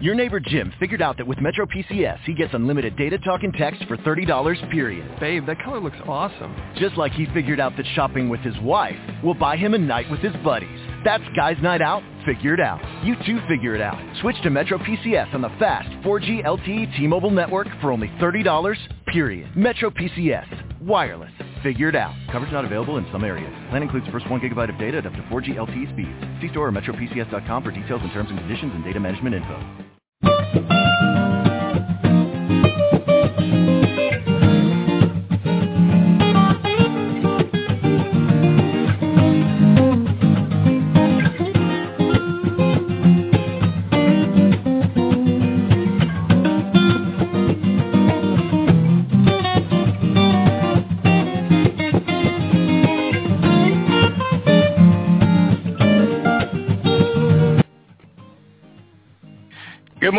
Your neighbor Jim figured out that with Metro PCS, he gets unlimited data talk and text for $30 period. Babe, that color looks awesome. Just like he figured out that shopping with his wife will buy him a night with his buddies. That's Guy's Night Out, figured out. You too figure it out. Switch to Metro PCS on the fast 4G LTE T-Mobile network for only $30 period. Metro PCS. Wireless. Figured out. Coverage not available in some areas. Plan includes first 1 gigabyte of data at up to 4G LTE speeds. See store or metropcs.com for details and terms and conditions and data management info.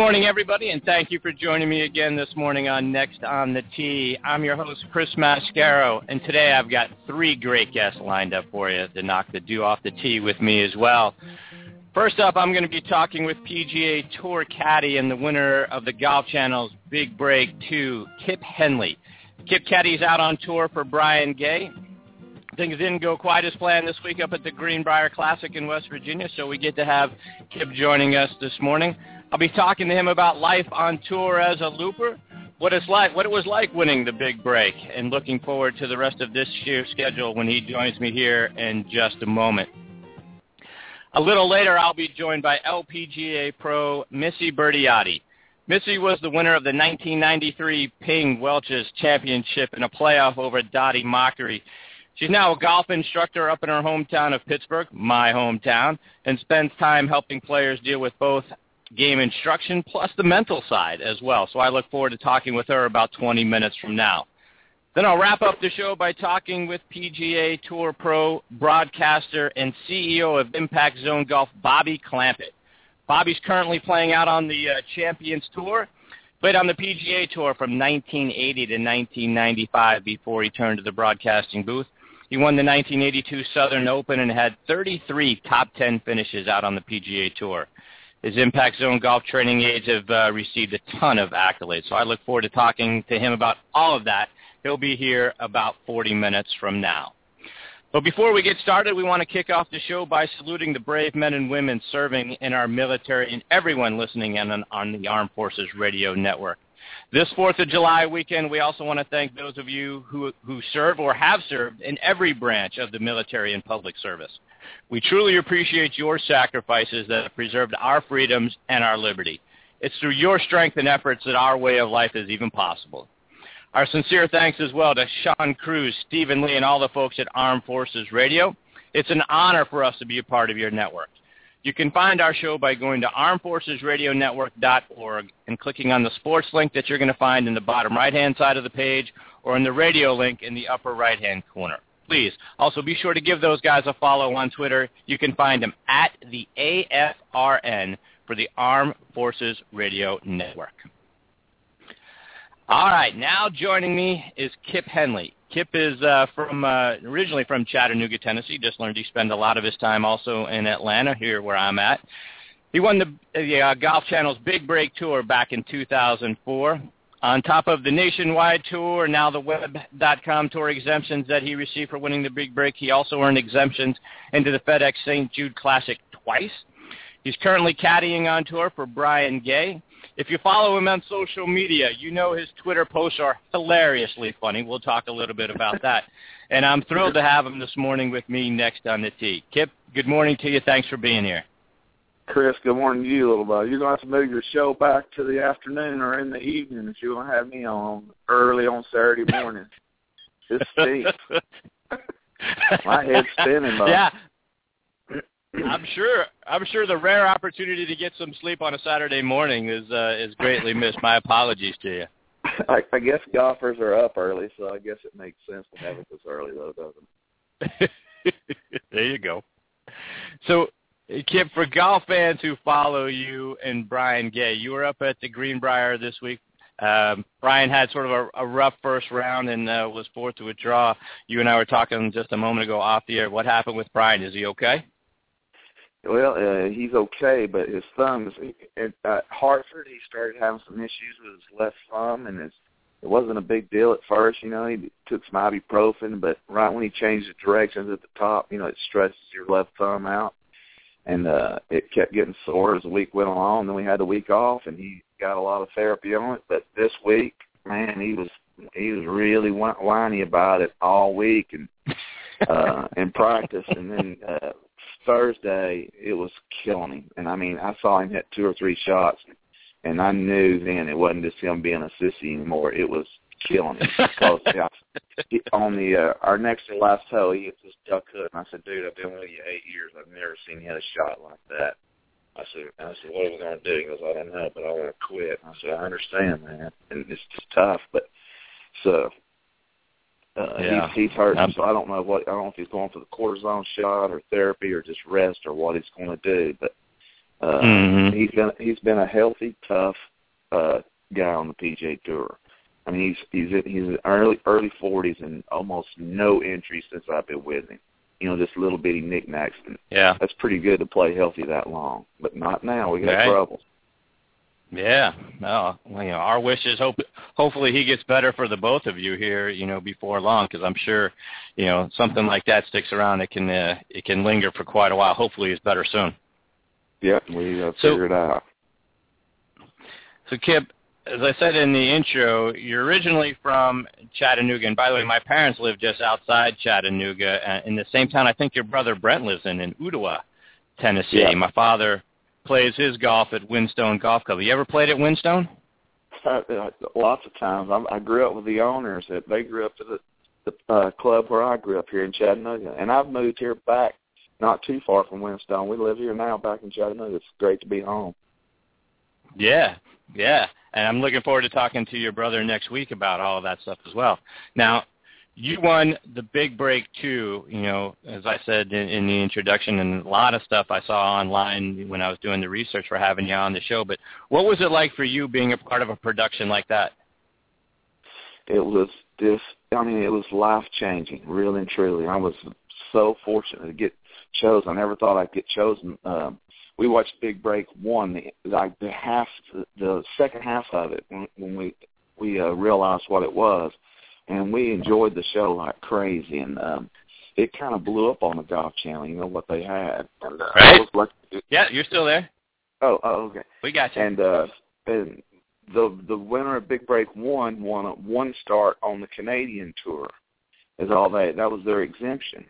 Morning, everybody, and thank you for joining me again this morning on Next on the Tee. I'm your host, Chris Mascaro, and today I've got three great guests lined up for you to knock the dew off the tee with me as well. First up, I'm going to be talking with PGA Tour caddy and the winner of the Golf Channel's Big Break 2, Kip Henley. Kip Caddy's out on tour for Brian Gay. Things didn't go quite as planned this week up at the Greenbrier Classic in West Virginia, so we get to have Kip joining us this morning. I'll be talking to him about life on tour as a looper, what it's like, what it was like winning the big break, and looking forward to the rest of this year's schedule when he joins me here in just a moment. A little later, I'll be joined by LPGA pro Missie Bertiotti. Missie was the winner of the 1993 Ping Welch's Championship in a playoff over Dottie Mochrie. She's now a golf instructor up in her hometown of Pittsburgh, my hometown, and spends time helping players deal with both game instruction plus the mental side as well. So I look forward to talking with her about 20 minutes from now. Then I'll wrap up the show by talking with PGA Tour Pro, broadcaster, and CEO of Impact Zone Golf, Bobby Clampett. Bobby's currently playing out on the uh, Champions Tour, played on the PGA Tour from 1980 to 1995 before he turned to the broadcasting booth. He won the 1982 Southern Open and had 33 top 10 finishes out on the PGA Tour. His Impact Zone golf training aids have uh, received a ton of accolades, so I look forward to talking to him about all of that. He'll be here about 40 minutes from now. But before we get started, we want to kick off the show by saluting the brave men and women serving in our military and everyone listening in on, on the Armed Forces Radio Network. This 4th of July weekend, we also want to thank those of you who, who serve or have served in every branch of the military and public service. We truly appreciate your sacrifices that have preserved our freedoms and our liberty. It's through your strength and efforts that our way of life is even possible. Our sincere thanks as well to Sean Cruz, Stephen Lee, and all the folks at Armed Forces Radio. It's an honor for us to be a part of your network. You can find our show by going to armedforcesradionetwork.org and clicking on the sports link that you're going to find in the bottom right-hand side of the page or in the radio link in the upper right-hand corner. Please also be sure to give those guys a follow on Twitter. You can find them at the AFRN for the Armed Forces Radio Network. All right, now joining me is Kip Henley. Kip is uh, from uh, originally from Chattanooga, Tennessee. Just learned he spent a lot of his time also in Atlanta, here where I'm at. He won the, the uh, Golf Channel's Big Break Two back in 2004. On top of the nationwide tour, now the web.com tour exemptions that he received for winning the Big Break, he also earned exemptions into the FedEx St. Jude Classic twice. He's currently caddying on tour for Brian Gay. If you follow him on social media, you know his Twitter posts are hilariously funny. We'll talk a little bit about that. And I'm thrilled to have him this morning with me next on the tee. Kip, good morning to you. Thanks for being here. Chris, good morning to you, little buddy. You're going to have to move your show back to the afternoon or in the evening if you want to have me on early on Saturday morning. Just stinks. My head's spinning, though. Yeah, I'm sure. I'm sure the rare opportunity to get some sleep on a Saturday morning is uh, is greatly missed. My apologies to you. I, I guess golfers are up early, so I guess it makes sense to have it this early, though, doesn't it? there you go. So, Kip, for golf fans who follow you and Brian Gay, you were up at the Greenbrier this week. Um, Brian had sort of a, a rough first round and uh, was forced to withdraw. You and I were talking just a moment ago off the air. What happened with Brian? Is he okay? Well, uh, he's okay, but his thumb is at uh, Hartford. He started having some issues with his left thumb, and his it wasn't a big deal at first. You know, he took some ibuprofen, but right when he changed the directions at the top, you know, it stretches your left thumb out, and uh, it kept getting sore as the week went along. Then we had the week off, and he got a lot of therapy on it. But this week, man, he was he was really whiny about it all week and uh in practice and then uh Thursday it was killing him. And I mean I saw him hit two or three shots and I knew then it wasn't just him being a sissy anymore. It was killing him because yeah, he, on the uh, our next to last hole he hit this duck hook and I said, Dude, I've been with you eight years, I've never seen you hit a shot like that. I said, I said, what are we to do? He goes, I don't know, but I want to quit. I said, I understand, man, and it's just tough, but so uh, yeah. he's, he's hurt, so I don't know what I don't know if he's going for the cortisone shot or therapy or just rest or what he's going to do. But uh, mm-hmm. he's been he's been a healthy, tough uh, guy on the PGA Tour. I mean, he's he's he's in early early forties and almost no injuries since I've been with him. You know, just little bitty knickknacks. And yeah, that's pretty good to play healthy that long. But not now. We got right. trouble. Yeah, no, well, you know, our wishes. Hope hopefully he gets better for the both of you here, you know, before long, because I'm sure, you know, something like that sticks around. It can uh, it can linger for quite a while. Hopefully, he's better soon. Yeah, we uh, figured so, out. So, Kip, as I said in the intro, you're originally from Chattanooga, and by the way, my parents live just outside Chattanooga, uh, in the same town. I think your brother Brent lives in, in Ooltewah, Tennessee. Yeah. My father plays his golf at Windstone Golf Club. You ever played at Windstone? Uh, lots of times. I, I grew up with the owners. That they grew up at the, the uh, club where I grew up here in Chattanooga, and I've moved here back not too far from Windstone. We live here now, back in Chattanooga. It's great to be home. Yeah, yeah, and I'm looking forward to talking to your brother next week about all of that stuff as well. Now, you won the big break too. You know, as I said in, in the introduction, and a lot of stuff I saw online when I was doing the research for having you on the show. But what was it like for you being a part of a production like that? It was this. I mean, it was life changing, really and truly. I was so fortunate to get chosen. I never thought I'd get chosen. Um, we watched Big Break one, the, like the half, the second half of it when, when we we uh, realized what it was and we enjoyed the show like crazy. And um, it kind of blew up on the Golf Channel. You know what they had. And, uh, right. Like, yeah, you're still there. Oh, oh, okay. We got you. And uh, and the the winner of Big Break One won a one start on the Canadian tour. Is all that that was their exemption.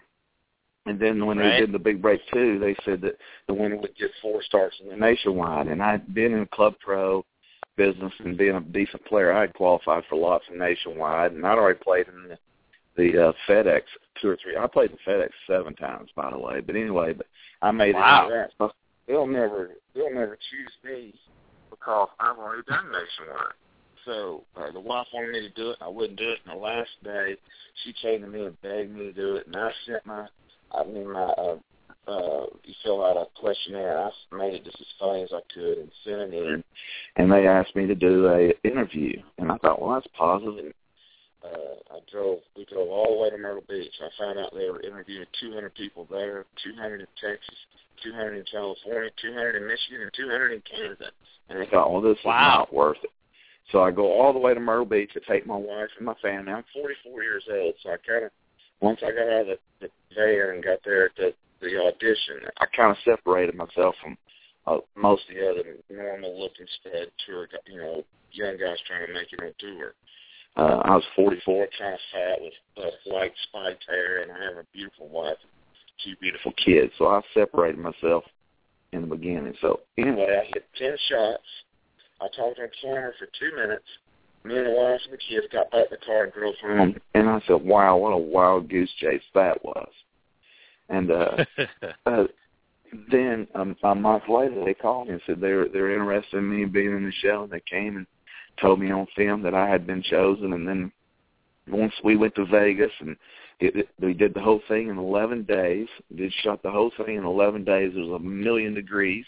And then when right. they did the Big Break Two, they said that the winner would get four starts in the nationwide. And I'd been in Club Pro business and being a decent player, I had qualified for lots of nationwide, and I'd already played in the, the uh, FedEx two or three. I played the FedEx seven times, by the way. But anyway, but I made wow. it. So they'll never they'll never choose me because I've already done nationwide. So uh, the wife wanted me to do it, and I wouldn't do it. And the last day, she came to me and begged me to do it, and I sent my I mean my uh, uh, you fill out a questionnaire. I made it just as funny as I could and sent it in. And they asked me to do a interview, and I thought, well, that's positive. And uh, I drove. We drove all the way to Myrtle Beach. I found out they were interviewing 200 people there, 200 in Texas, 200 in California, 200 in Michigan, and 200 in Canada. And I thought, well, this wow. is not worth it. So I go all the way to Myrtle Beach to take my wife and my family. I'm 44 years old, so I kind of once I got out of the, the there and got there at the the audition, I kind of separated myself from uh, most of the other normal-looking stud tour, you know, young guys trying to make it on tour. Uh, I was 44, kind of fat with uh, light spiked hair, and I have a beautiful wife, two beautiful kids. So I separated myself in the beginning. So anyway, I hit 10 shots. I talked on camera for two minutes. Me and the wife and the kids got back in the car and drove home. And I said, wow, what a wild goose chase that was. And uh, uh, then um, a month later, they called me and said they were they're interested in me being in the show. And they came and told me on film that I had been chosen. And then once we went to Vegas and it, it, we did the whole thing in 11 days. Did shot the whole thing in 11 days. It was a million degrees.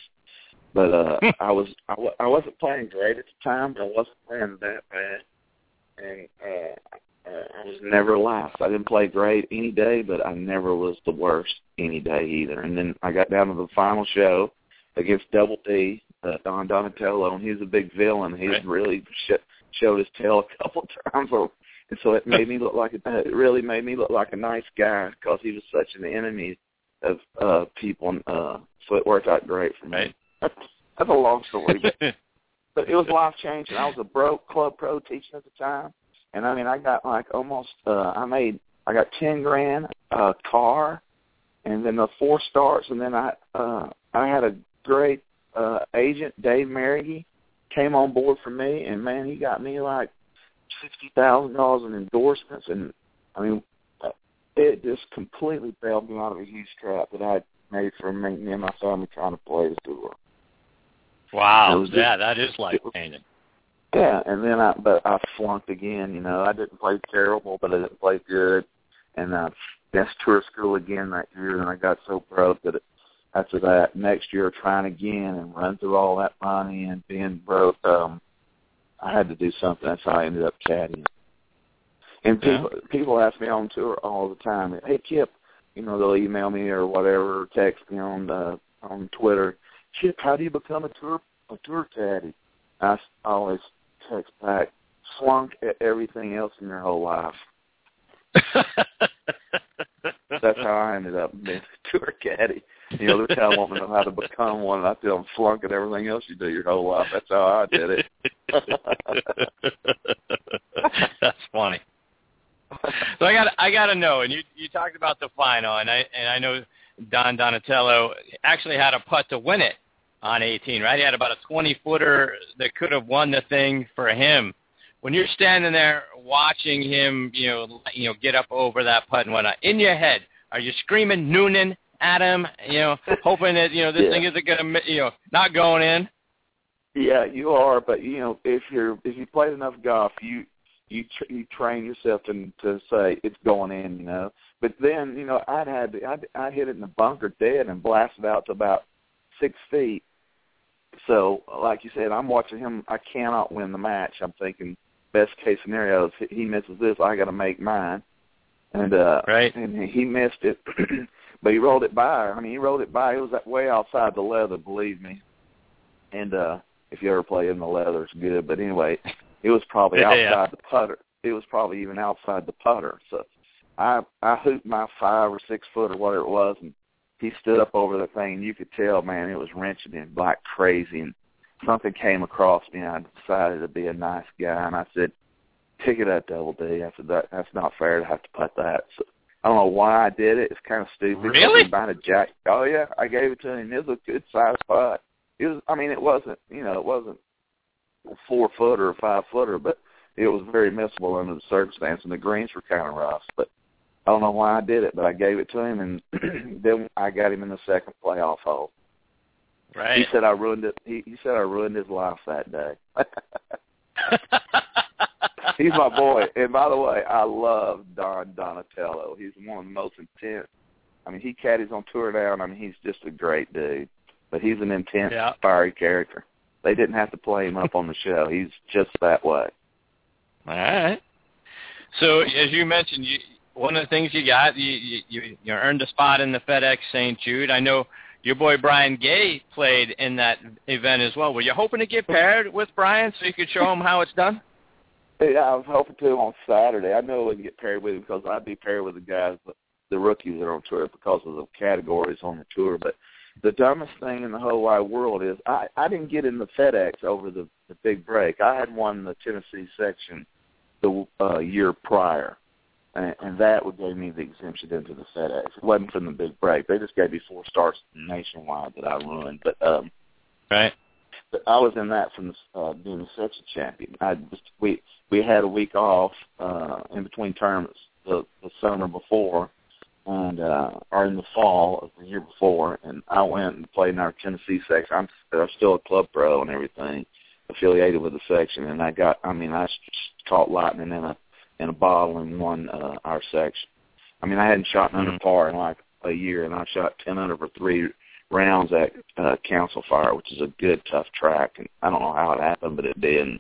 But uh I was I, w- I wasn't playing great at the time, but I wasn't playing that bad. And uh I was never last. I didn't play great any day, but I never was the worst any day either. And then I got down to the final show against Double D, uh, Don Donatello, and he's a big villain. He's right. really sh- showed his tail a couple times, and so it made me look like a, it really made me look like a nice guy because he was such an enemy of uh people. Uh, so it worked out great for me. Right. That's, that's a long story, but but it was life changing. I was a broke club pro teaching at the time, and I mean I got like almost uh I made I got ten grand a car, and then the four starts, and then I uh I had a great uh agent Dave Marrigy came on board for me, and man he got me like sixty thousand dollars in endorsements, and I mean it just completely bailed me out of a huge trap that I made for me, me and my family trying to play the tour. Wow, yeah, that is life changing. Yeah, and then I but I flunked again. You know, I didn't play terrible, but I didn't play good, and I missed tour school again that year. And I got so broke that it, after that next year, trying again and run through all that money and being broke, um, I had to do something. That's how I ended up caddying. And people yeah. people ask me on tour all the time, "Hey Kip, you know they'll email me or whatever, or text me on the on Twitter. Kip, how do you become a tour a tour caddy?" I always text back, flunk at everything else in your whole life. That's how I ended up being a tour caddy. You know, they're telling me how to become one, and I tell them flunk at everything else you do your whole life. That's how I did it. That's funny. So I got I got to know, and you you talked about the final, and I and I know Don Donatello actually had a putt to win it on 18, right? He had about a 20 footer that could have won the thing for him. When you're standing there watching him, you know, you know, get up over that putt and whatnot, in your head, are you screaming Noonan at him, you know, hoping that you know this yeah. thing isn't gonna, you know, not going in? Yeah, you are, but you know, if you're if you played enough golf, you you tr- you train yourself to to say it's going in, you know. But then, you know, I'd had I'd I'd hit it in the bunker dead and blasted out to about six feet. So, like you said, I'm watching him. I cannot win the match. I'm thinking best case scenario is he misses this, I got to make mine. And uh right. and he missed it, but he rolled it by. I mean, he rolled it by. It was that way outside the leather, believe me. And uh if you ever play in the leather, it's good. But anyway, it was probably Yeah, outside yeah. the putter. It was probably even outside the putter. So I I hooped my five or six foot or whatever it was, and he stood up over the thing, and you could tell, man, it was wrenching him like crazy. And something came across me, and I decided to be a nice guy, and I said, "Pick it up, Double D." I said, "That that's not fair to have to putt that." So I don't know why I did it. It's kind of stupid. Really? About a jack. Oh yeah, I gave it to him. It was a good sized putt. It was. I mean, it wasn't. You know, it wasn't a four footer or five footer, but it was very missable under the circumstance, and the greens were kind of rough. But I don't know why I did it, but I gave it to him, and then I got him in the second playoff hole. Right. He said I ruined it. He, he said I ruined his life that day. He's my boy, and by the way, I love Don Donatello. He's one of the most intense. I mean, he caddies on tour now, and I mean, he's just a great dude. But he's an intense, Yeah. fiery character. They didn't have to play him up on the show. He's just that way. All right. So as you mentioned, you, one of the things you got, you, you you earned a spot in the FedEx St. Jude. I know your boy Brian Gay played in that event as well. Were you hoping to get paired with Brian so you could show him how it's done? Yeah, I was hoping to on Saturday. I know I wouldn't get paired with him because I'd be paired with the guys, the rookies that are on tour because of the categories on the tour. But the dumbest thing in the whole wide world is I I didn't get in the FedEx over the the big break. I had won the Tennessee section the uh, year prior, and, and that would give me the exemption into the FedEx. It wasn't from the big break. They just gave me four stars nationwide that I ruined. But um, Right. but I was in that from the, uh, being a section champion. I just we we had a week off uh, in between tournaments the the summer before, and uh, or in the fall of the year before, and I went and played in our Tennessee section. I'm, I'm still a club pro and everything, affiliated with the section, and I got I mean I caught lightning in a in a bottle and won uh, our section. I mean I hadn't shot under Mhm. par in like a year, and I shot ten under for three rounds at uh, Council Fire, which is a good tough track, and I don't know how it happened, but it did.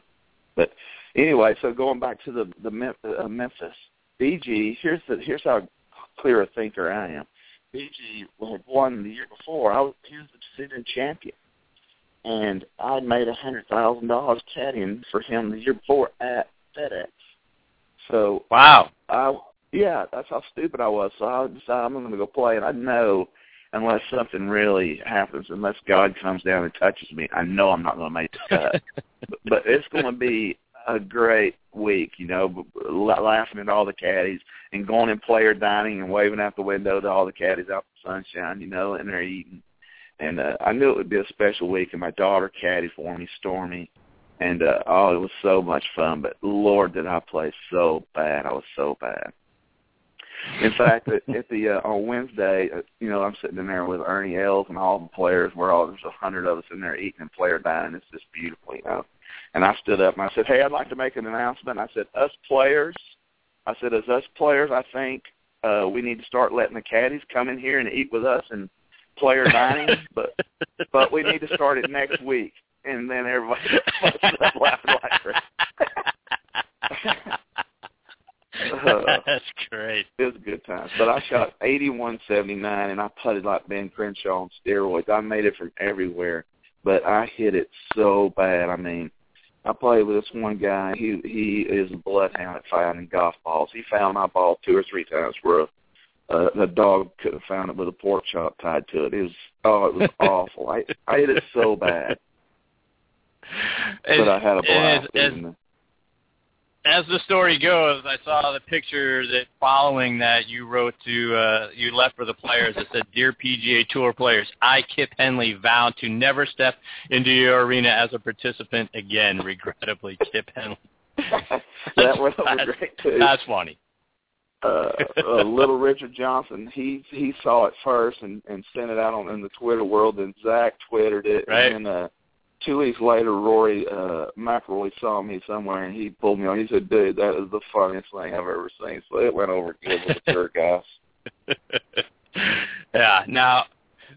But anyway, so going back to the the uh, Memphis BG, here's the here's how clear a thinker I am. BG had won the year before. I was he was the sitting champion, and I made a hundred thousand dollars caddying for him the year before at FedEx. So wow, I yeah, that's how stupid I was. So I decided I'm going to go play, and I know unless something really happens, unless God comes down and touches me, I know I'm not going to make the cut. but, but it's going to be a great week, you know, laughing at all the caddies and going in player dining and waving out the window to all the caddies out in the sunshine, you know, and they're eating. And uh, I knew it would be a special week, and my daughter caddied for me, Stormy, and uh, oh, it was so much fun. But Lord, did I play so bad! I was so bad. In fact, at, the uh, on Wednesday, uh, you know, I'm sitting in there with Ernie Els and all the players. We're all there's a hundred of us in there eating and player dining. It's just beautiful, you know. And I stood up and I said, "Hey, I'd like to make an announcement." I said, "Us players," I said, "As us players, I think uh, we need to start letting the caddies come in here and eat with us and player dining, but but we need to start it next week." And then everybody started laughing like crazy. That's great. It was a good time. But I shot eighty one seventy nine and I putted like Ben Crenshaw on steroids. I made it from everywhere. But I hit it so bad. I mean, I played with this one guy. He he is a bloodhound at finding golf balls. He found my ball two or three times where a, the dog could have found it with a pork chop tied to it. It was oh, it was awful. I I hit it so bad. But I had a blast. As, as, as the story goes, I saw the picture that following that you wrote to uh, you left for the players that said, "Dear PGA Tour players, I Kip Henley vow to never step into your arena as a participant again." Regrettably, Kip Henley. that was great too. That's funny. uh, uh, little Richard Johnson, he he saw it first and and sent it out on in the Twitter world. Then Zach twittered it, right. and uh, two weeks later, Rory uh, McIlroy saw me somewhere, and he pulled me on. He said, "Dude, that is the funniest thing I've ever seen." So it went over good with the tour guys. yeah. Now,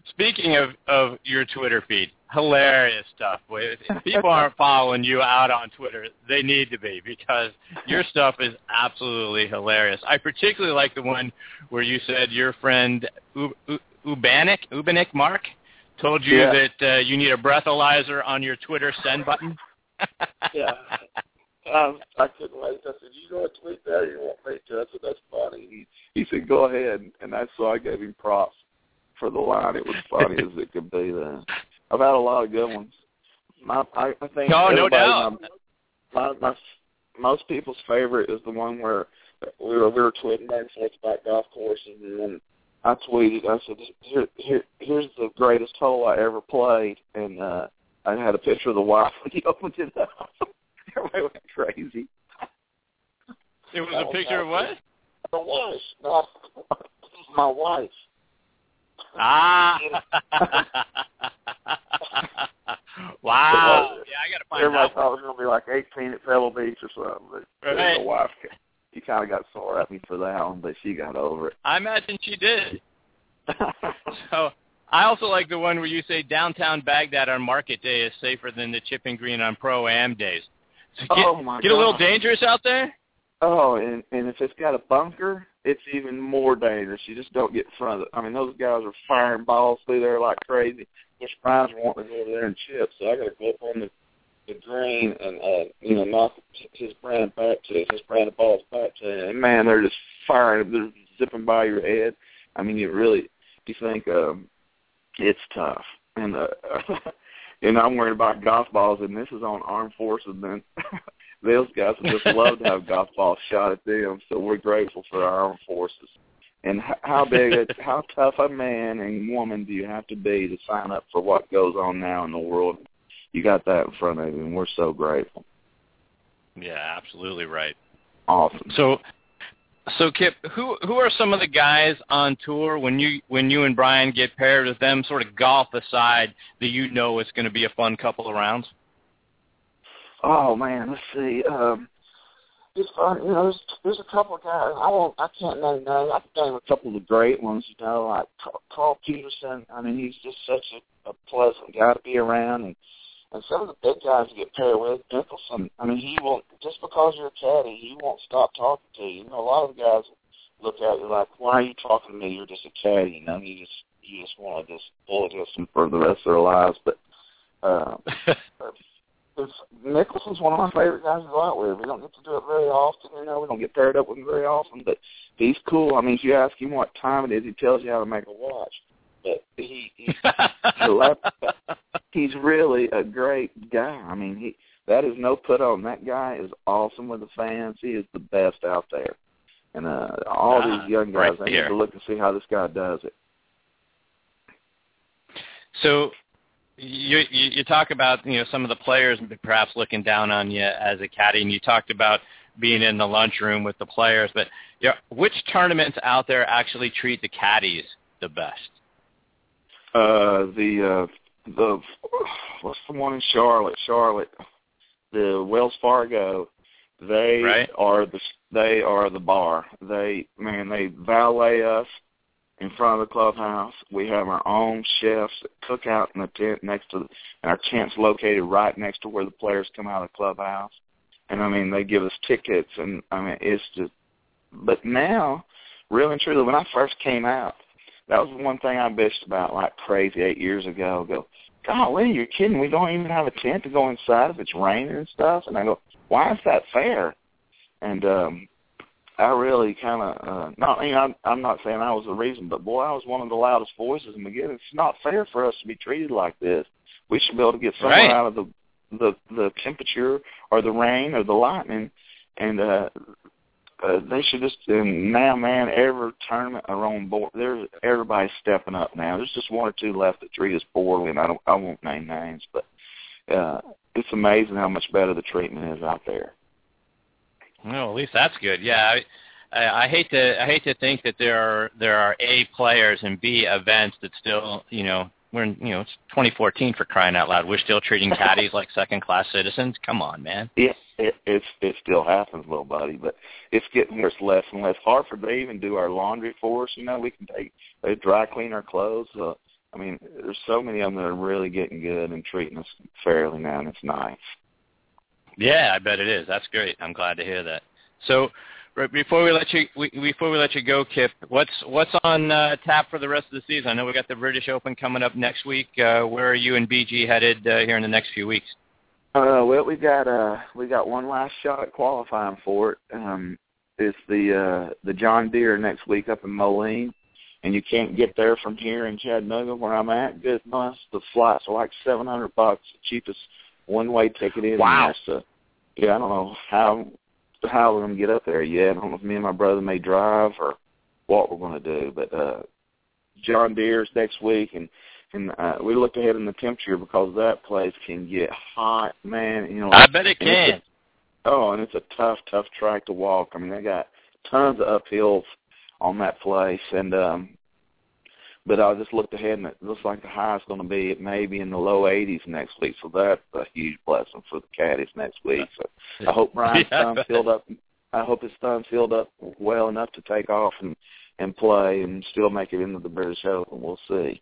speaking of of your Twitter feed, hilarious stuff. If people aren't following you out on Twitter, they need to be because your stuff is absolutely hilarious. I particularly like the one where you said your friend U- U- Ubanik, Ubanik Mark told you yeah. that uh, you need a breathalyzer on your Twitter send button? yeah. Um, I couldn't wait. I said, "You going to tweet that? Or you want me to?" I said, "That's funny." He he said, "Go ahead," and that's so I gave him props for the line. It was funny as it could be. Then I've had a lot of good ones. My I, I think oh, no doubt. My, my, my most people's favorite is the one where we were we were tweeting back and forth about golf courses, and then I tweeted. I said, "Here, here, here's the greatest hole I ever played," and uh, I had a picture of the wife when he opened it up. Everybody went crazy. It was a picture of what? The wife. No, my wife. Ah. wow. Yeah, I got to find Everybody out. thought it was going to be like 18 at Pebble Beach or something. But right. the wife he kind of got sore at me for that one, but she got over it. I imagine she did. so I also like the one where you say downtown Baghdad on market day is safer than the chipping green on pro am days. So get, oh my get God. a little dangerous out there. Oh, and and if it's got a bunker, it's even more dangerous. You just don't get in front of it. I mean, those guys are firing balls through there like crazy. Spines are wanting to go over there and chip, so I got to go up on the the green and uh, you know knock his brand back to his brand of balls back to him. And man, they're just firing, they're zipping by your head. I mean, you really you think um, it's tough, and uh, and I'm worried about golf balls, and this is on armed forces. And those guys would just love to have golf balls shot at them. So we're grateful for our armed forces. And how big, a, how tough a man and woman do you have to be to sign up for what goes on now in the world? You got that in front of you, and we're so grateful. Yeah, absolutely right. Awesome. So, so Kip, who who are some of the guys on tour when you when you and Brian get paired with them, sort of golf aside, that you know it's going to be a fun couple of rounds? Oh man, let's see. Um, it's fun. You know, there's there's a couple of guys. I won't. I can't name names. I can name a couple of the great ones. You know, like Carl Pettersson. I mean, he's just such a, a pleasant guy to be around, and And some of the big guys get paired with Mickelson. I mean, he won't just because you're a caddy, he won't stop talking to you. You know, a lot of the guys look at you like, "Why are you talking to me? You're just a caddy." You know, you just you just want to just bullet them for the rest of their lives. But uh, it's, Mickelson's one of my favorite guys to go out with. We don't get to do it very often. You know, we don't get paired up with him very often. But he's cool. I mean, if you ask him what time it is, he tells you how to make a watch. But he, he he's really a great guy. I mean, he that is no put on. That guy is awesome with the fans. He is the best out there. And uh all uh, these young guys, right they need to look and see how this guy does it. So you, you you talk about you know some of the players perhaps looking down on you as a caddy, and you talked about being in the lunchroom with the players. But you know, which tournaments out there actually treat the caddies the best? Uh, the uh, the what's the one in Charlotte? Charlotte, the Wells Fargo. They right. are the they are the bar. They man, they valet us in front of the clubhouse. We have our own chefs that cook out in the tent next to, and our tent's located right next to where the players come out of the clubhouse. And I mean, they give us tickets, and I mean, it's just. But now, real and truly, when I first came out, that was the one thing I bitched about like crazy eight years ago. I go, golly, you're kidding? We don't even have a tent to go inside if it's raining and stuff. And I go, why is that fair? And um I really kind of uh, not. You know, I'm, I'm not saying I was the reason, but boy, I was one of the loudest voices. And again, it's not fair for us to be treated like this. We should be able to get somewhere right. out of the the the temperature or the rain or the lightning, and uh, uh, they should just. And now, man, every tournament around board. There's everybody's stepping up now. There's just one or two left that treat us poorly, and I don't. I won't name names, but uh, it's amazing how much better the treatment is out there. Well, at least that's good. Yeah, I, I, I hate to I hate to think that there are there are A players and B events that still you know we're in, you know it's 2014 for crying out loud. We're still treating caddies like second class citizens. Come on, man. Yeah, it it still happens, little buddy, but it's getting worse less and less. Hartford they even do our laundry for us. You know, we can take they dry clean our clothes. Uh, I mean, there's so many of them that are really getting good and treating us fairly now, and it's nice. Yeah, I bet it is. That's great. I'm glad to hear that. So, right before we let you we, before we let you go, Kip, what's what's on uh, tap for the rest of the season? I know we got the British Open coming up next week. Uh, where are you and BG headed uh, here in the next few weeks? Uh, well, we got uh, we got one last shot at qualifying for it. Um, it's the uh, the John Deere next week up in Moline, and you can't get there from here in Chattanooga where I'm at. Goodness, the flights are like seven hundred bucks, the cheapest one way ticket in wow. So yeah, I don't know how how we're gonna get up there yet. I don't know if me and my brother may drive or what we're gonna do. But uh John Deere's next week and and uh, we looked ahead in the temperature because that place can get hot, man. You know, I bet it can. A, oh, and it's a tough, tough track to walk. I mean, they got tons of uphills on that place, and um but I just looked ahead and it looks like the high is going to be maybe in the low 80s next week. So that's a huge blessing for the caddies next week. So I hope Brian's yeah. thumb filled up. I hope his thumb filled up well enough to take off and and play and still make it into the British Open. We'll see.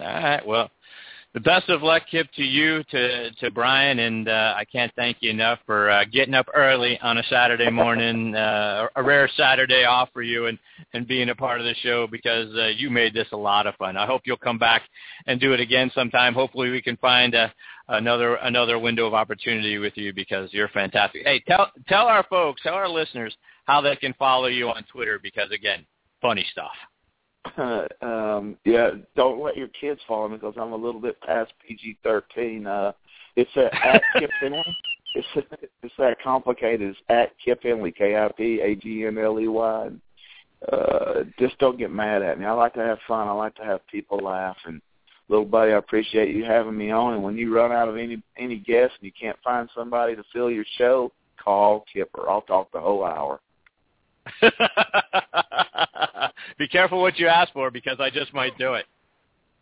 All right. Well, the best of luck, Kip, to you, to to Brian, and uh, I can't thank you enough for uh, getting up early on a Saturday morning, uh, a rare Saturday off for you, and and being a part of the show because uh, you made this a lot of fun. I hope you'll come back and do it again sometime. Hopefully, we can find a, another another window of opportunity with you because you're fantastic. Hey, tell tell our folks, tell our listeners how they can follow you on Twitter because again, funny stuff. um, yeah, don't let your kids follow me because I'm a little bit past PG thirteen. Uh, it's at, at Kip Finley. It's it's that complicated. It's at Kip Henley, K I P A G N L E Y. Uh, just don't get mad at me. I like to have fun. I like to have people laugh. And little buddy, I appreciate you having me on. And when you run out of any any guests and you can't find somebody to fill your show, call Kipper. I'll talk the whole hour. be careful what you ask for because I just might do it.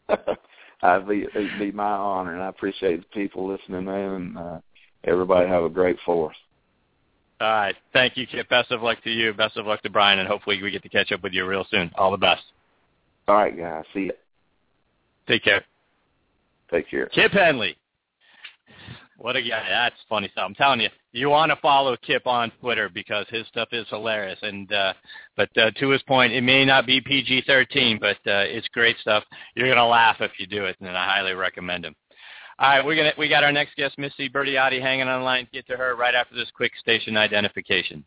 I'd be it'd be my honor, and I appreciate the people listening in, and uh, everybody have a great fourth. All right, thank you, Kip. Best of luck to you. Best of luck to Brian, and hopefully we get to catch up with you real soon. All the best. All right, guys. See you. Take care. Take care. Kip Henley. What a guy! That's funny stuff. I'm telling you, you want to follow Kip on Twitter because his stuff is hilarious. And uh, but uh, to his point, it may not be PG-13, but uh, it's great stuff. You're gonna laugh if you do it, and I highly recommend him. All right, we're gonna we got our next guest, Missie Bertiotti, hanging on the line. Get to her right after this quick station identification.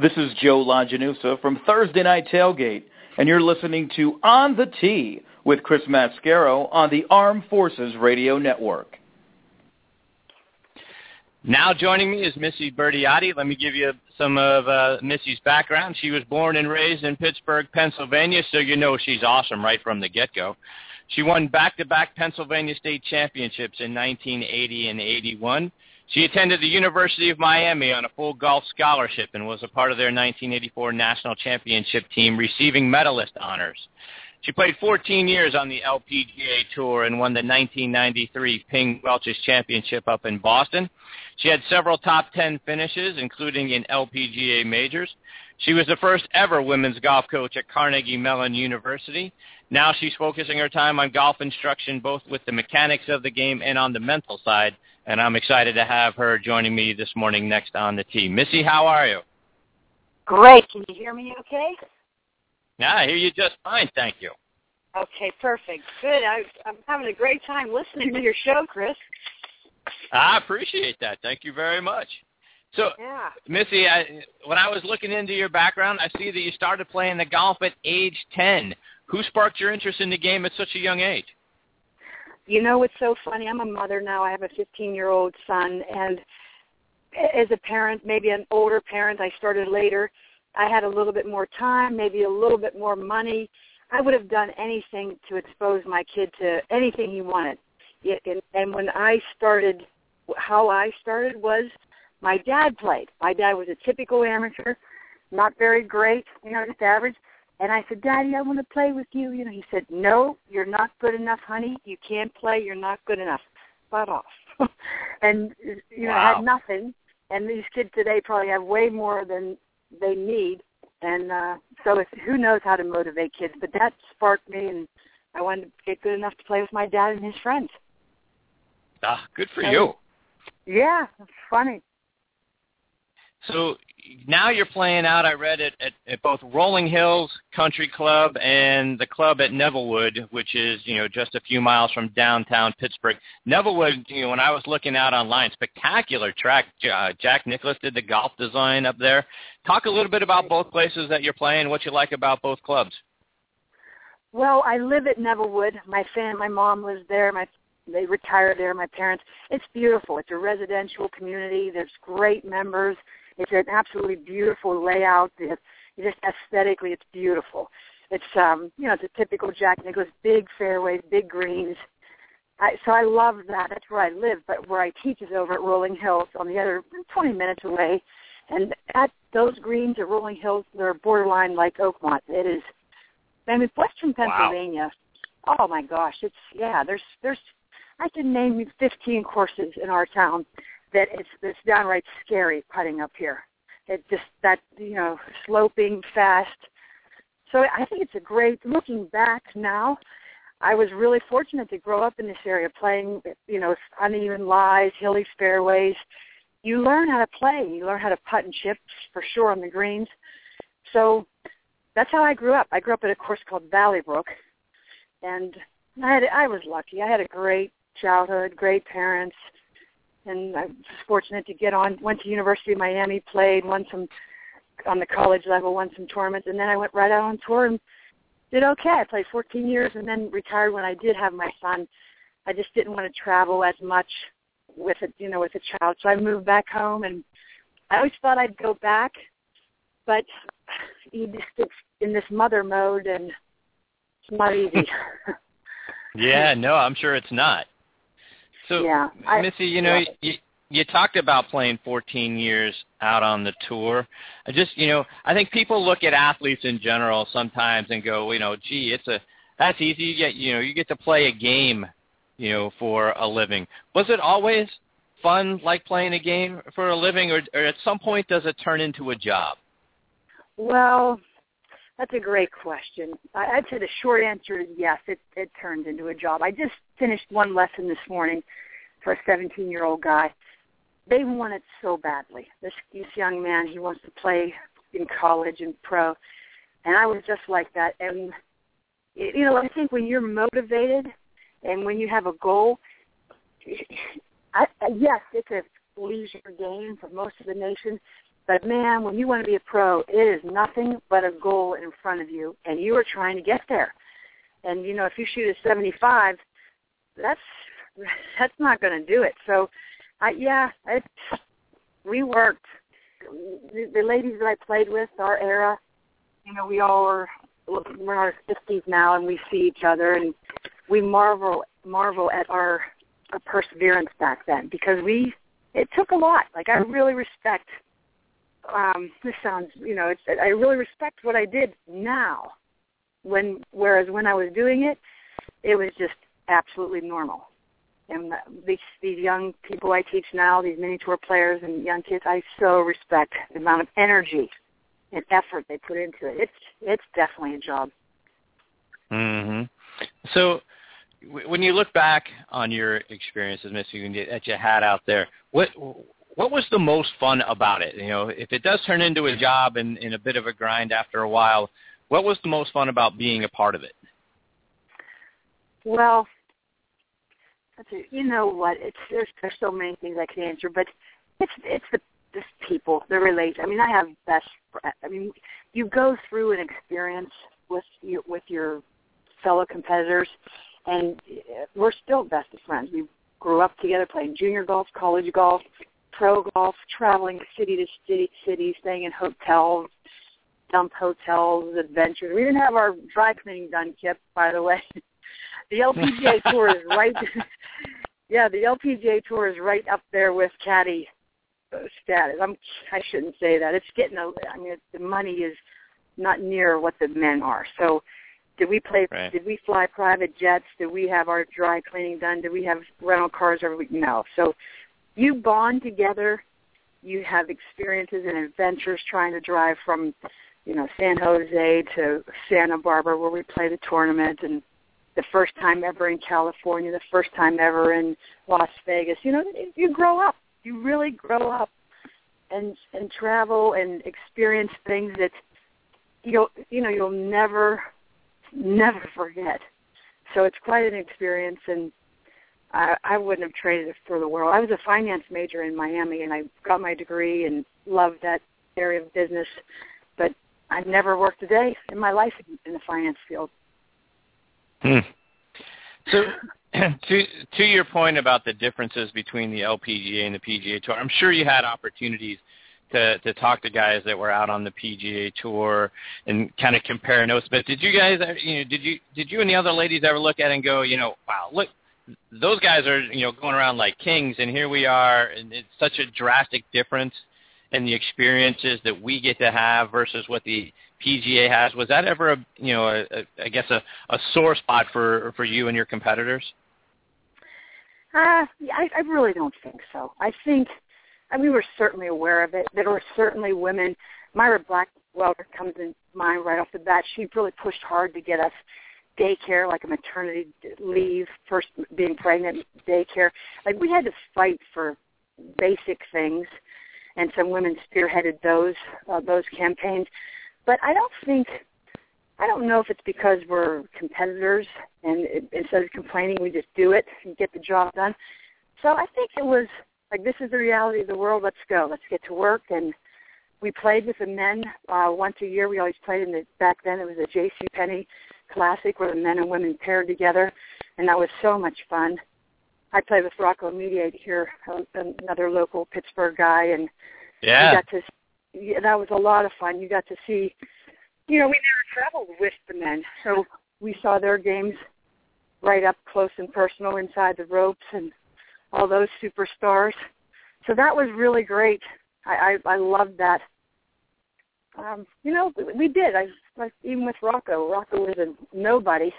This is Joe Lajanusa from Thursday Night Tailgate, and you're listening to On the Tee with Chris Mascaro on the Armed Forces Radio Network. Now joining me is Missie Bertiotti. Let me give you some of uh, Missie's background. She was born and raised in Pittsburgh, Pennsylvania, so you know she's awesome right from the get-go. She won back-to-back Pennsylvania state championships in 1980 and 81. She attended the University of Miami on a full golf scholarship and was a part of their 1984 national championship team, receiving medalist honors. She played 14 years on the LPGA Tour and won the 1993 Ping Welch's Championship up in Boston. She had several top 10 finishes, including in LPGA majors. She was the first ever women's golf coach at Carnegie Mellon University. Now she's focusing her time on golf instruction, both with the mechanics of the game and on the mental side. And I'm excited to have her joining me this morning next on the tee. Missie, how are you? Great. Can you hear me okay? Yeah, I hear you just fine, thank you. Okay, perfect. Good. I, I'm having a great time listening to your show, Chris. I appreciate that. Thank you very much. So, yeah. Missie, I, when I was looking into your background, I see that you started playing the golf at age 10. Who sparked your interest in the game at such a young age? You know it's so funny? I'm a mother now. I have a 15-year-old son, and as a parent, maybe an older parent, I started later. I had a little bit more time, maybe a little bit more money. I would have done anything to expose my kid to anything he wanted. And, and when I started, how I started was my dad played. My dad was a typical amateur, not very great, you know, just average. And I said, Daddy, I want to play with you. You know, he said, No, you're not good enough, honey. You can't play. You're not good enough. Butt off. and you know, wow. I had nothing. And these kids today probably have way more than they need. And uh, so, if, who knows how to motivate kids? But that sparked me, and I wanted to get good enough to play with my dad and his friends. Ah, good for you. Yeah, it's funny. So now you're playing out. I read it at, at both Rolling Hills Country Club and the club at Nevillewood, which is you know just a few miles from downtown Pittsburgh. Nevillewood, you know, when I was looking out online, spectacular track. Jack Nicklaus did the golf design up there. Talk a little bit about both places that you're playing. What you like about both clubs? Well, I live at Nevillewood. My fam, my mom lives there. My they retired there. My parents. It's beautiful. It's a residential community. There's great members. It's an absolutely beautiful layout. It's just aesthetically, it's beautiful. It's um, you know, it's a typical Jack Nicklaus, big fairways, big greens. I, so I love that. That's where I live. But where I teach is over at Rolling Hills, on the other 20 minutes away. And at those greens at Rolling Hills, they're borderline like Oakmont. It is. I mean, Western Pennsylvania. Wow. Oh my gosh, it's yeah. There's there's I can name you 15 courses in our town that it's it's downright scary putting up here. It just that you know sloping fast. So I think it's a great. Looking back now, I was really fortunate to grow up in this area, playing you know uneven lies, hilly fairways. You learn how to play. You learn how to putt and chip for sure on the greens. So that's how I grew up. I grew up at a course called Valley Brook, and I had I was lucky. I had a great childhood, great parents, and I was fortunate to get on. Went to University of Miami, played, won some on the college level, won some tournaments, and then I went right out on tour and did okay. I played 14 years and then retired when I did have my son. I just didn't want to travel as much with a you know with a child, so I moved back home, and I always thought I'd go back, but you just it's in this mother mode, and it's not easy. yeah, no, I'm sure it's not. So, yeah, I, Missie, you know, you, you talked about playing 14 years out on the tour. I just, you know, I think people look at athletes in general sometimes and go, you know, gee, it's a that's easy. You get, you know, you get to play a game, you know, for a living. Was it always fun, like playing a game for a living, or, or at some point does it turn into a job? Well, that's a great question. I, I'd say the short answer is yes. It it turned into a job. I just finished one lesson this morning for a 17 year old guy. They want it so badly. This this young man, he wants to play in college and pro, and I was just like that. And you know, I think when you're motivated and when you have a goal, I, yes, it's a leisure game for most of the nation. But man, when you want to be a pro, it is nothing but a goal in front of you, and you are trying to get there. And you know, if you shoot a 75, that's that's not going to do it. So, I yeah, it, we worked. The, the ladies that I played with, our era, you know, we all are we're in our 50s now, and we see each other, and we marvel marvel at our, our perseverance back then because we it took a lot. Like I really respect. Um, this sounds, you know, it's, I really respect what I did now. When whereas when I was doing it, it was just absolutely normal. And these these young people I teach now, these mini tour players and young kids, I so respect the amount of energy and effort they put into it. It's it's definitely a job. Mhm. So when you look back on your experiences, Missie, that you had out there, what what was the most fun about it? You know, if it does turn into a job and, and a bit of a grind after a while, what was the most fun about being a part of it? Well, you know what? It's there's there's so many things I can answer, but it's it's the just people, the relate. I mean, I have best. I mean, you go through an experience with your with your fellow competitors, and uh, we're still best of friends. We grew up together, playing junior golf, college golf, pro golf, traveling city to city, city, staying in hotels, dump hotels, adventures. We didn't have our dry cleaning done, Kip. By the way, the LPGA tour is right. yeah, the LPGA tour is right up there with Caddy uh, status. I'm I shouldn't say that. It's getting a. I mean, the money is not near what the men are. So, did we play? Right. Did we fly private jets? Did we have our dry cleaning done? Did we have rental cars every week? No. So, you bond together. You have experiences and adventures trying to drive from, you know, San Jose to Santa Barbara where we play the tournament and the first time ever in California, the first time ever in Las Vegas. You know, you grow up you really grow up and and travel and experience things that you'll you know you'll never never forget. So it's quite an experience, and I, I wouldn't have traded it for the world. I was a finance major in Miami, and I got my degree and loved that area of business, but I've never worked a day in my life in the finance field. Hmm. So to to your point about the differences between the LPGA and the PGA Tour, I'm sure you had opportunities to to talk to guys that were out on the PGA Tour and kind of compare notes. But did you guys, you know, did you did you and the other ladies ever look at it and go, you know, wow, look, those guys are you know going around like kings, and here we are, and it's such a drastic difference in the experiences that we get to have versus what the PGA has. Was that ever a you know a, a, I guess a, a sore spot for for you and your competitors? Uh, I, I really don't think so. I think, I mean, we were certainly aware of it. There were certainly women. Myra Blackwelder comes in mind right off the bat. She really pushed hard to get us daycare, like a maternity leave, first being pregnant, daycare. Like we had to fight for basic things, and some women spearheaded those uh, those campaigns. But I don't think I don't know if it's because we're competitors and it, instead of complaining, we just do it and get the job done. So I think it was like this is the reality of the world. Let's go. Let's get to work. And we played with the men uh, once a year. We always played in the back then. It was a J.C. Penney Classic where the men and women paired together, and that was so much fun. I played with Rocco Mediate here, uh, another local Pittsburgh guy, and yeah, we got to. Yeah, that was a lot of fun. You got to see you know, we never traveled with the men, so we saw their games right up close and personal inside the ropes and all those superstars. So that was really great. I I, I loved that. Um, you know, we, we did. I like even with Rocco. Rocco was a nobody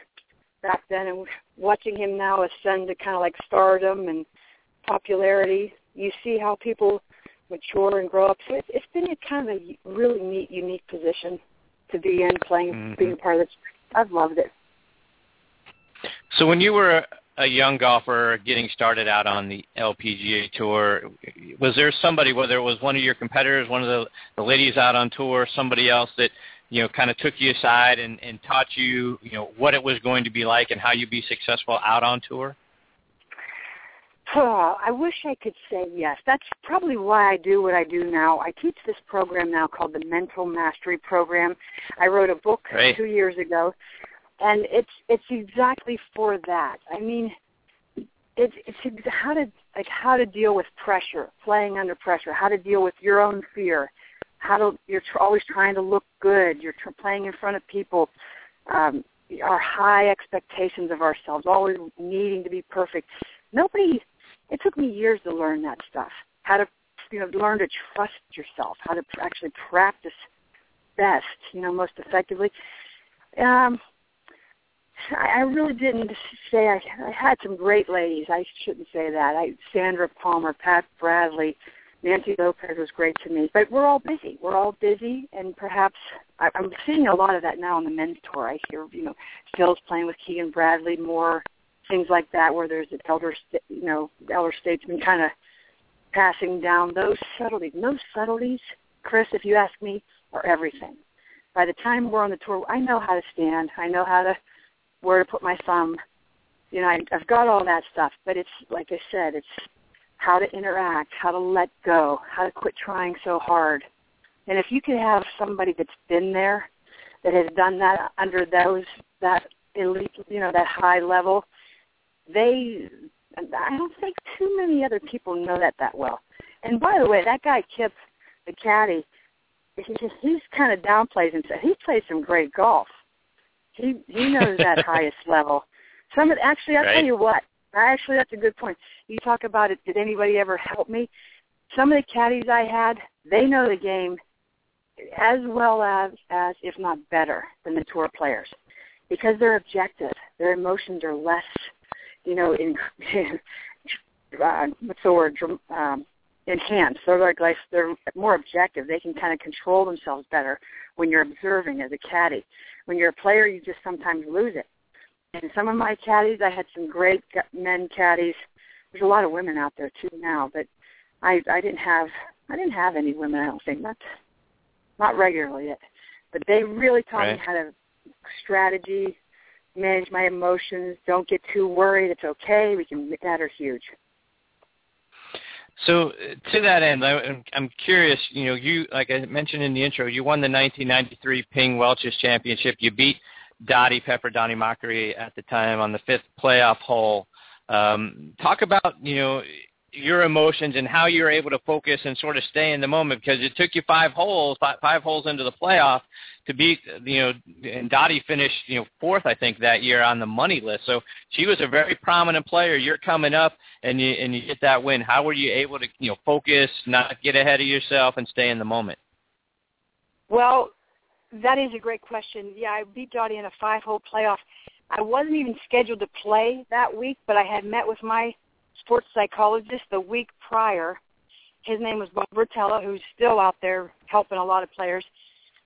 back then, and watching him now ascend to kind of like stardom and popularity, you see how people mature and grow up. So it, it's been a kind of a really neat, unique position to be in, playing, mm-hmm. being a part of it. I've loved it. So when you were a young golfer getting started out on the LPGA tour, was there somebody, whether it was one of your competitors, one of the, the ladies out on tour, somebody else that you know kind of took you aside and, and taught you you know what it was going to be like and how you'd be successful out on tour? Oh, I wish I could say yes. That's probably why I do what I do now. I teach this program now called the Mental Mastery Program. I wrote a book Great. two years ago, and it's it's exactly for that. I mean, it's it's how to like how to deal with pressure, playing under pressure, how to deal with your own fear, how to you're tr- always trying to look good, you're tr- playing in front of people. Um, our high expectations of ourselves, always needing to be perfect. Nobody it took me years to learn that stuff. How to, you know, learn to trust yourself. How to actually practice best, you know, most effectively. Um, I, I really didn't say I, I had some great ladies. I shouldn't say that. I Sandra Palmer, Pat Bradley, Nancy Lopez was great to me. But we're all busy. We're all busy, and perhaps I, I'm seeing a lot of that now on the men's tour. I hear, you know, Phil's playing with Keegan Bradley more things like that where there's an elder, you know, elder statesman kind of passing down those subtleties. Those subtleties, Chris, if you ask me, are everything. By the time we're on the tour, I know how to stand. I know how to where to put my thumb. You know, I, I've got all that stuff. But it's like I said, it's how to interact, how to let go, how to quit trying so hard. And if you could have somebody that's been there, that has done that under those that elite, you know, that high level, they I don't think too many other people know that that well. And by the way, that guy Kip, the caddy, he he's kind of downplays himself. He plays some great golf. He he knows that highest level. Some of, actually, I'll right. tell you what. Actually, that's a good point. You talk about it. Did anybody ever help me? Some of the caddies I had, they know the game as well as, as if not better, than the tour players, because they're objective. Their emotions are less you know, in, uh, what's the word, um, enhanced. They're like, like they're more objective. They can kind of control themselves better when you're observing as a caddy. When you're a player, you just sometimes lose it. And some of my caddies, I had some great men caddies. There's a lot of women out there too now, but I I didn't have I didn't have any women. I don't think not not regularly yet. But they really taught right. me how to strategy, manage my emotions. Don't get too worried. It's okay. We can that are huge. So uh, to that end, I, I'm curious. You know, you like I mentioned in the intro, you won the 1993 Ping Welch's Championship. You beat Dottie Pepper, Dottie Mochrie at the time on the fifth playoff hole. Um, talk about you know your emotions and how you're able to focus and sort of stay in the moment because it took you five holes, five, five holes into the playoff to beat, you know, and Dottie finished, you know, fourth, I think, that year on the money list. So she was a very prominent player. You're coming up and you, and you get that win. How were you able to, you know, focus, not get ahead of yourself and stay in the moment? Well, that is a great question. Yeah, I beat Dottie in a five-hole playoff. I wasn't even scheduled to play that week, but I had met with my sports psychologist the week prior. His name was Bob Rotella, who's still out there helping a lot of players.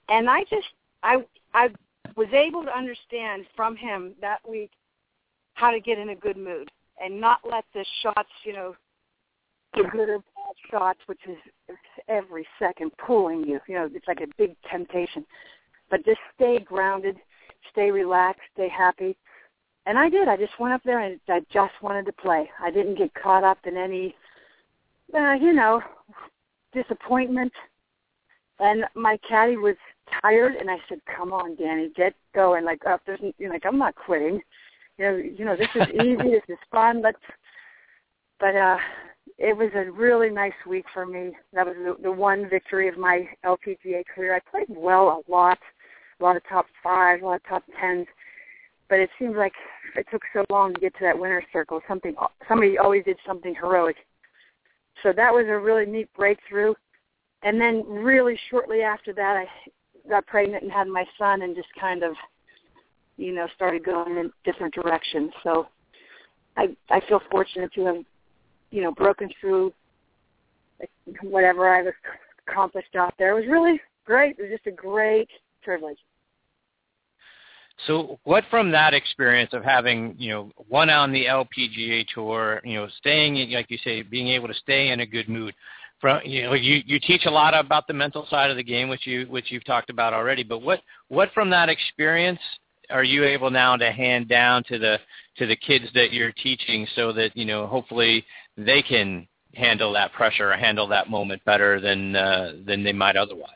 And I just I I was able to understand from him that week how to get in a good mood and not let the shots, you know, the good or shots, which is every second pulling you. You know, it's like a big temptation. But just stay grounded, stay relaxed, stay happy, and I did. I just went up there and I just wanted to play. I didn't get caught up in any, uh, you know, disappointment. And my caddy was tired, and I said, "Come on, Danny, get going." Like, up there's, you know, like I'm not quitting. You know, you know, this is easy. this is fun. Let's. But uh, it was a really nice week for me. That was the, the one victory of my LPGA career. I played well a lot, a lot of top fives, a lot of top tens but it seems like it took so long to get to that winner's circle. Something somebody always did something heroic. So that was a really neat breakthrough. And then really shortly after that, I got pregnant and had my son, and just kind of, you know, started going in different directions. So I I feel fortunate to have, you know, broken through whatever I've accomplished out there. It was really great. It was just a great privilege. So, what from that experience of having, you know, one on the LPGA tour, you know, staying, in, like you say, being able to stay in a good mood. From you know, you you teach a lot about the mental side of the game, which you which you've talked about already. But what what from that experience are you able now to hand down to the to the kids that you're teaching, so that you know, hopefully they can handle that pressure or handle that moment better than uh, than they might otherwise.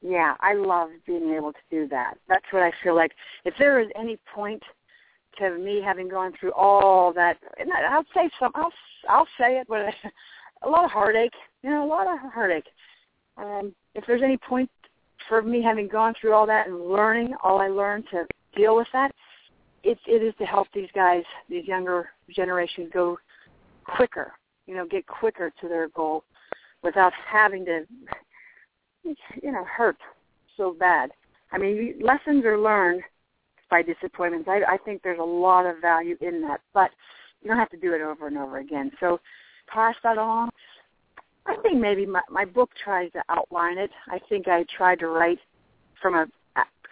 Yeah, I love being able to do that. That's what I feel like. If there is any point to me having gone through all that, and I'll say some, I'll I'll say it, but a lot of heartache. You know, a lot of heartache. Um, if there's any point for me having gone through all that and learning all I learned to deal with that, it it is to help these guys, these younger generations, go quicker. You know, get quicker to their goal without having to you know, hurt so bad. I mean, lessons are learned by disappointments. I, I think there's a lot of value in that, but you don't have to do it over and over again. So pass that on. I think maybe my, my book tries to outline it. I think I tried to write from a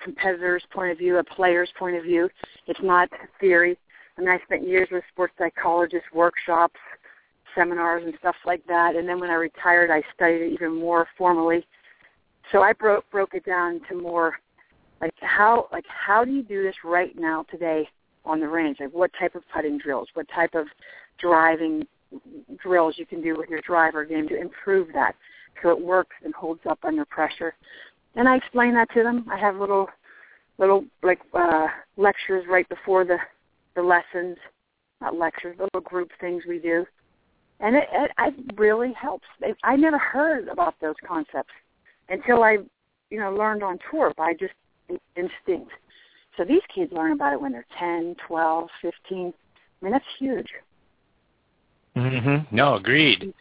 competitor's point of view, a player's point of view. It's not theory. I mean, I spent years with sports psychologists, workshops, seminars, and stuff like that. And then when I retired, I studied it even more formally so I broke broke it down to more like how like how do you do this right now today on the range? Like what type of putting drills, what type of driving drills you can do with your driver game to improve that so it works and holds up under pressure. And I explain that to them. I have little little like uh lectures right before the the lessons, not lectures, little group things we do. And it, it, it really helps. I never heard about those concepts until I, you know, learned on tour by just instinct. So these kids learn about it when they're 10, 12, 15. I mean, that's huge. Mhm. No, agreed.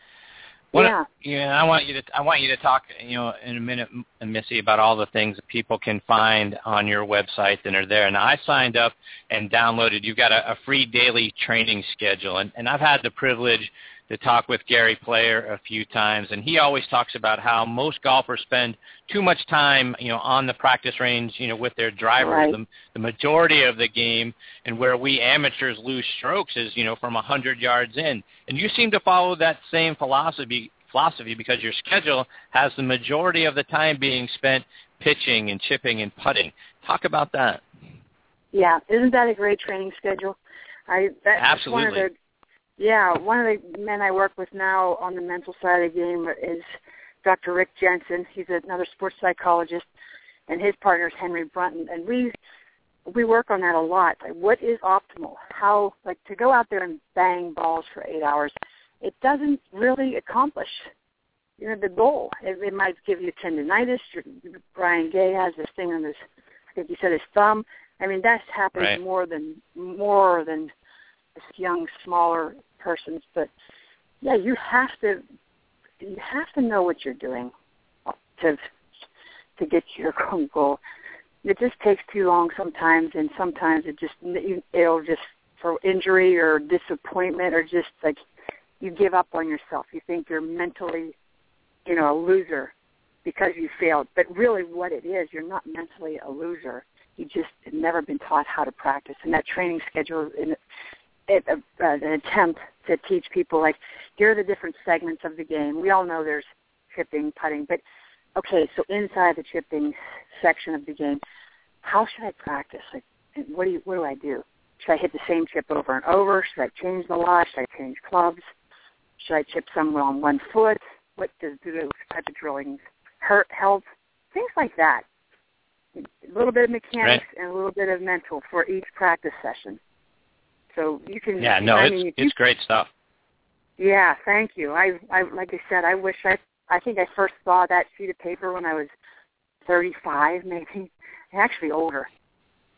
Yeah. Yeah, I want you to I want you to talk, you know, in a minute, Missie, about all the things that people can find on your website that are there. And I signed up and downloaded. You've got a, a free daily training schedule, and, and I've had the privilege to talk with Gary Player a few times, and he always talks about how most golfers spend too much time, you know, on the practice range, you know, with their drivers. Right. The, the majority of the game, and where we amateurs lose strokes is, you know, from a hundred yards in. And you seem to follow that same philosophy philosophy because your schedule has the majority of the time being spent pitching and chipping and putting. Talk about that. Yeah, isn't that a great training schedule? I that's Absolutely. one of the yeah, one of the men I work with now on the mental side of the game is Dr. Rick Jensen. He's another sports psychologist, and his partner is Henry Brunton. And we we work on that a lot. Like, what is optimal? How like to go out there and bang balls for eight hours? It doesn't really accomplish you know the goal. It, it might give you tendonitis. Brian Gay has this thing on his, I think he said his thumb. I mean that happens Right. more than more than this young, smaller persons. But yeah, you have to you have to know what you're doing to to get to your goal. It just takes too long sometimes, and sometimes it just it'll just for injury or disappointment or just like you give up on yourself. You think you're mentally, you know, a loser because you failed. But really, what it is, you're not mentally a loser. You just have never been taught how to practice, and that training schedule it, uh, an attempt to teach people like here are the different segments of the game. We all know there's chipping, putting, but okay, so inside the chipping section of the game, how should I practice? Like, what do you, what do I do? Should I hit the same chip over and over? Should I change the lie? Should I change clubs? Should I chip somewhere on one foot? What does do those type of drillings hurt, help? Things like that. A little bit of mechanics and a little bit of mental for each practice session. So you can. Yeah, no, I it's mean, it's great stuff. Yeah, thank you. I, I, like I said, I wish I, I think I first saw that sheet of paper when I was 35, maybe, actually older.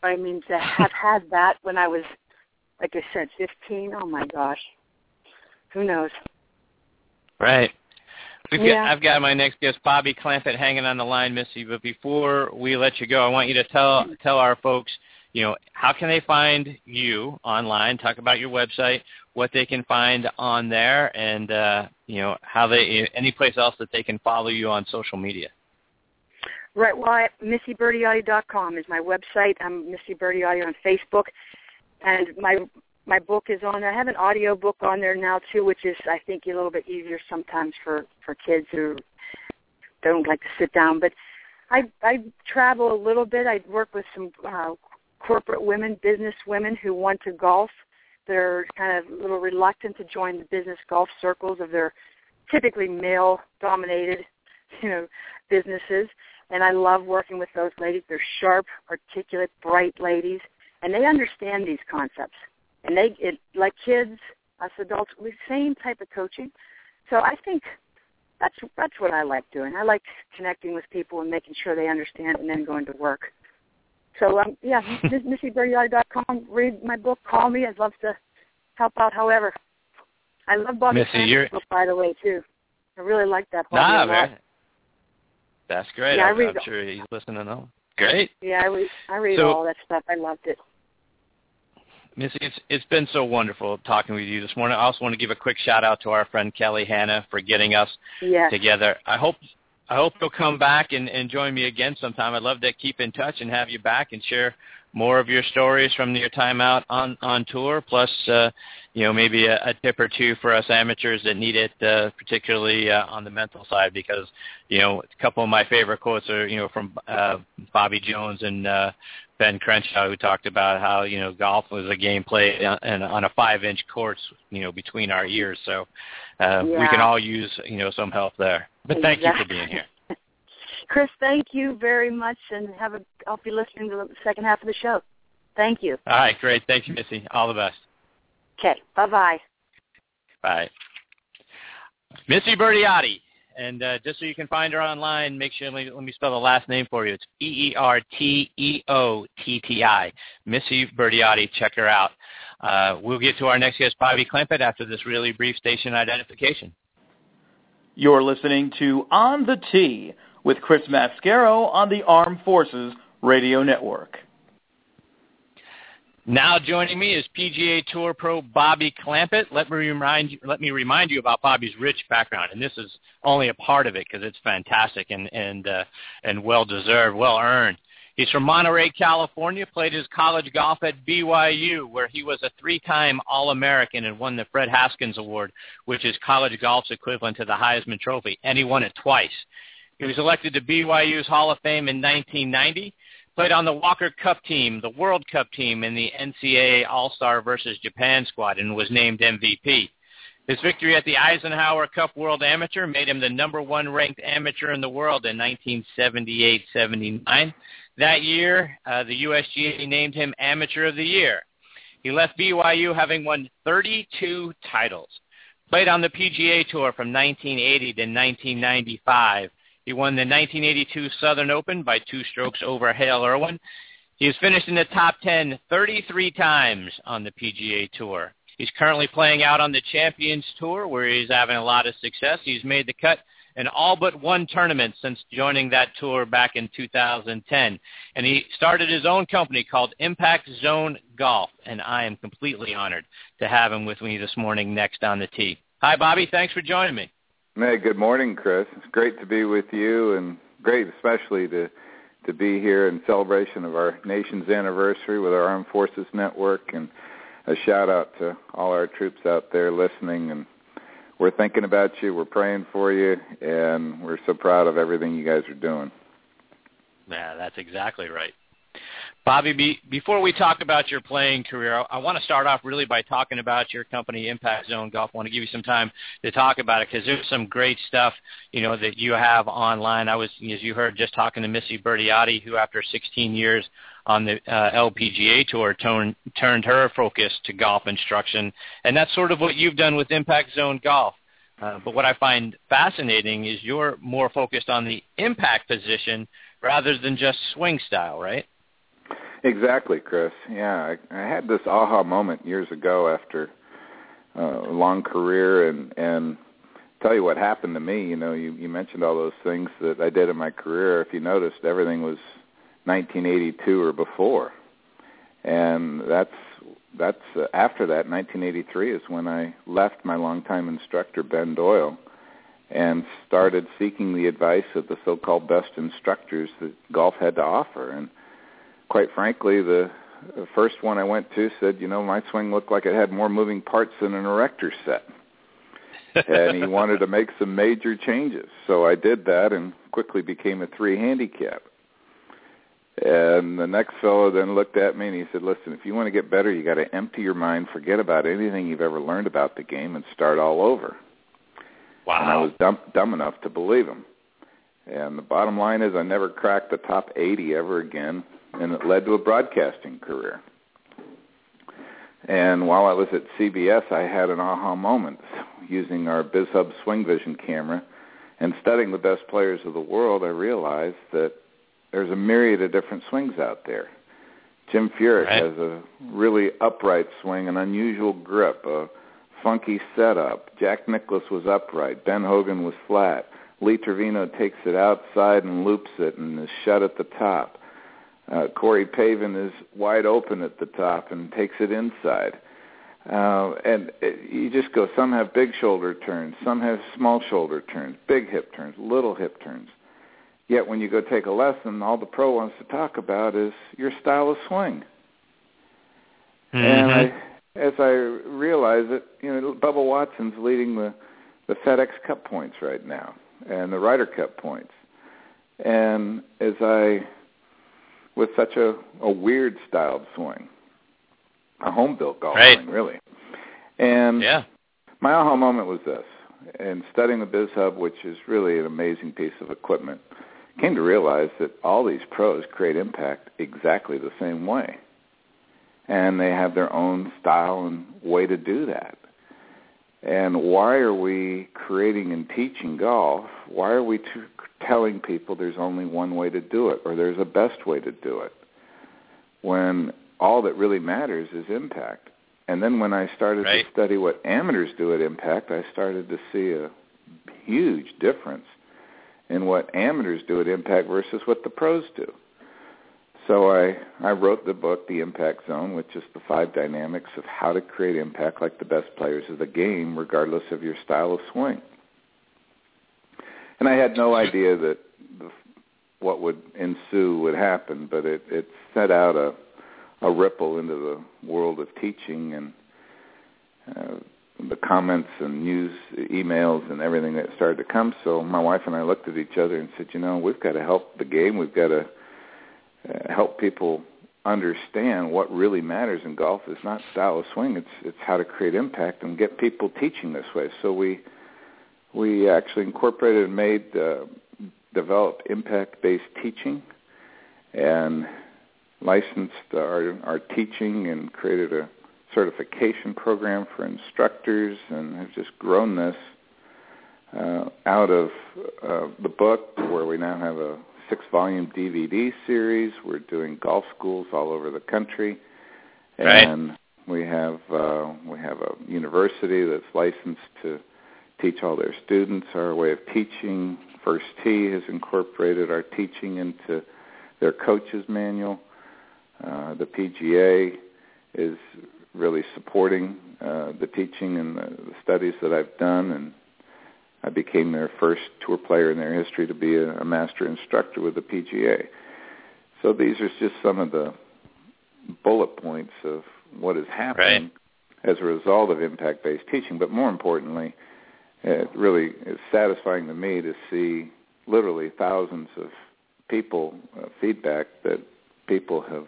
But I mean, to have had that when I was, like I said, 15. Oh my gosh, who knows? Right. We've Yeah. got, I've got my next guest, Bobby Clampett, hanging on the line, Missie. But before we let you go, I want you to tell tell our folks, you know, how can they find you online? Talk about your website, what they can find on there, and uh, you know how they any place else that they can follow you on social media. Right. Well, I, MissieBertiotti.com is my website. I'm Missie Bertiotti on Facebook, and my my book is on. I have an audio book on there now too, which is I think a little bit easier sometimes for for kids who don't like to sit down. But I I travel a little bit. I work with some uh, corporate women, business women who want to golf. They're kind of a little reluctant to join the business golf circles of their typically male dominated, you know, businesses. And I love working with those ladies. They're sharp, articulate, bright ladies, and they understand these concepts. And they, it, like kids, us adults, we same type of coaching. So I think that's that's what I like doing. I like connecting with people and making sure they understand, and then going to work. So um, yeah, MissieBertiotti.com. Read my book. Call me. I'd love to help out. However, I love Bobby Missie, you're... book by the way too. I really like that. Nah, man. That's great. Yeah, I'm, I read, I'm sure he's listening on. Great. Yeah, I read. I read so, all that stuff. I loved it. Missie, it's it's been so wonderful talking with you this morning. I also want to give a quick shout out to our friend Kelly Hanna for getting us yes. together. I hope I hope you'll come back and, and join me again sometime. I'd love to keep in touch and have you back and share more of your stories from your time out on on tour. Plus, uh, you know, maybe a, a tip or two for us amateurs that need it, uh, particularly uh, on the mental side. Because you know, a couple of my favorite quotes are you know from uh, Bobby Jones and uh, Ben Crenshaw, who talked about how you know golf was a game played on, on a five-inch course, you know, between our ears. So uh, yeah. we can all use you know some help there. But thank exactly. you for being here. Chris, thank you very much, and have a. I'll be listening to the second half of the show. Thank you. All right, great. Thank you, Missie. All the best. Okay. Bye bye. Bye. Missie Bertiotti. And uh, just so you can find her online, make sure let me, let me spell the last name for you. It's B E R T E O T T I. Missie Bertiotti. Check her out. Uh, we'll get to our next guest, Bobby Clampett, after this really brief station identification. You're listening to On the Tee with Chris Mascaro on the Armed Forces Radio Network. Now joining me is PGA Tour pro Bobby Clampett. Let me remind you, let me remind you about Bobby's rich background, and this is only a part of it because it's fantastic and and uh, and well deserved, well earned. He's from Monterey, California. Played his college golf at BYU, where he was a three-time All-American and won the Fred Haskins Award, which is college golf's equivalent to the Heisman Trophy, and he won it twice. He was elected to BYU's Hall of Fame in 1990. Played on the Walker Cup team, the World Cup team, and the NCAA All-Star versus Japan squad, and was named MVP. His victory at the Eisenhower Cup World Amateur made him the number one ranked amateur in the world in 1978-79. That year, uh, the USGA named him Amateur of the Year. He left BYU having won 32 titles. Played on the PGA Tour from 1980 to 1995 he won the 1982 Southern Open by two strokes over Hale Irwin. He has finished in the top 10 33 times on the PGA Tour. He's currently playing out on the Champions Tour where he's having a lot of success. He's made the cut in all but one tournament since joining that tour back in 2010. And he started his own company called Impact Zone Golf, and I am completely honored to have him with me this morning next on the tee. Hi, Bobby. Thanks for joining me. Hey, good morning, Chris. It's great to be with you, and great especially to to be here in celebration of our nation's anniversary with our Armed Forces Network, and a shout out to all our troops out there listening. And we're thinking about you, we're praying for you, and we're so proud of everything you guys are doing. Yeah, that's exactly right. Bobby, be, before we talk about your playing career, I, I want to start off really by talking about your company, Impact Zone Golf. I want to give you some time to talk about it because there's some great stuff, you know, that you have online. I was, as you heard, just talking to Missie Bertiotti, who after 16 years on the uh, LPGA Tour turn, turned her focus to golf instruction, and that's sort of what you've done with Impact Zone Golf. Uh, but what I find fascinating is you're more focused on the impact position rather than just swing style, right? Exactly, Chris. Yeah, I, I had this aha moment years ago after uh, a long career, and and tell you what happened to me. You know, you you mentioned all those things that I did in my career. If you noticed, everything was 1982 or before, and that's that's uh, after that 1983 is when I left my longtime instructor Ben Doyle, and started seeking the advice of the so-called best instructors that golf had to offer. And quite frankly, the, the first one I went to said, you know, my swing looked like it had more moving parts than an erector set. and he wanted to make some major changes. So I did that and quickly became a three handicap. And the next fellow then looked at me and he said, "Listen, if you want to get better, you got to empty your mind, forget about anything you've ever learned about the game, and start all over." Wow! And I was dumb, dumb enough to believe him. And the bottom line is, I never cracked the top 80 ever again, and it led to a broadcasting career. And while I was at CBS, I had an aha moment using our BizHub Swing Vision camera and studying the best players of the world. I realized that there's a myriad of different swings out there. Jim Furyk right. has a really upright swing, an unusual grip, a funky setup. Jack Nicklaus was upright. Ben Hogan was flat. Lee Trevino takes it outside and loops it and is shut at the top. Uh, Corey Pavin is wide open at the top and takes it inside. Uh, and it, you just go, some have big shoulder turns, some have small shoulder turns, big hip turns, little hip turns. Yet when you go take a lesson, all the pro wants to talk about is your style of swing. Mm-hmm. And I, as I realize it, you know, Bubba Watson's leading the the FedEx Cup points right now, and the Ryder Cup points. And as I, with such a a weird styled swing, a home built golf right. swing, really. And yeah. my aha moment was this: in studying the BizHub, which is really an amazing piece of equipment came to realize that all these pros create impact exactly the same way. And they have their own style and way to do that. And why are we creating and teaching golf? Why are we telling people there's only one way to do it or there's a best way to do it? When all that really matters is impact. And then when I started right. to study what amateurs do at Impact, I started to see a huge difference in what amateurs do at Impact versus what the pros do. So I, I wrote the book, The Impact Zone, which is the five dynamics of how to create impact like the best players of the game, regardless of your style of swing. And I had no idea that what would ensue would happen, but it, it set out a, a ripple into the world of teaching and uh, the comments and news emails and everything that started to come. So my wife and I looked at each other and said, you know, we've got to help the game. We've got to uh, help people understand what really matters in golf is not style of swing. It's it's how to create impact and get people teaching this way. So we we actually incorporated and made uh, developed impact based teaching and licensed our our teaching and created a certification program for instructors and have just grown this uh, out of uh, the book where we now have a six-volume DVD series. We're doing golf schools all over the country, and right. we have uh, we have a university that's licensed to teach all their students our way of teaching. First Tee has incorporated our teaching into their coaches manual. Uh, the PGA is really supporting uh, the teaching and the, the studies that I've done, and I became their first tour player in their history to be a, a master instructor with the PGA. So these are just some of the bullet points of what is happening right. as a result of impact-based teaching. But more importantly, it really is satisfying to me to see literally thousands of people uh, feedback that people have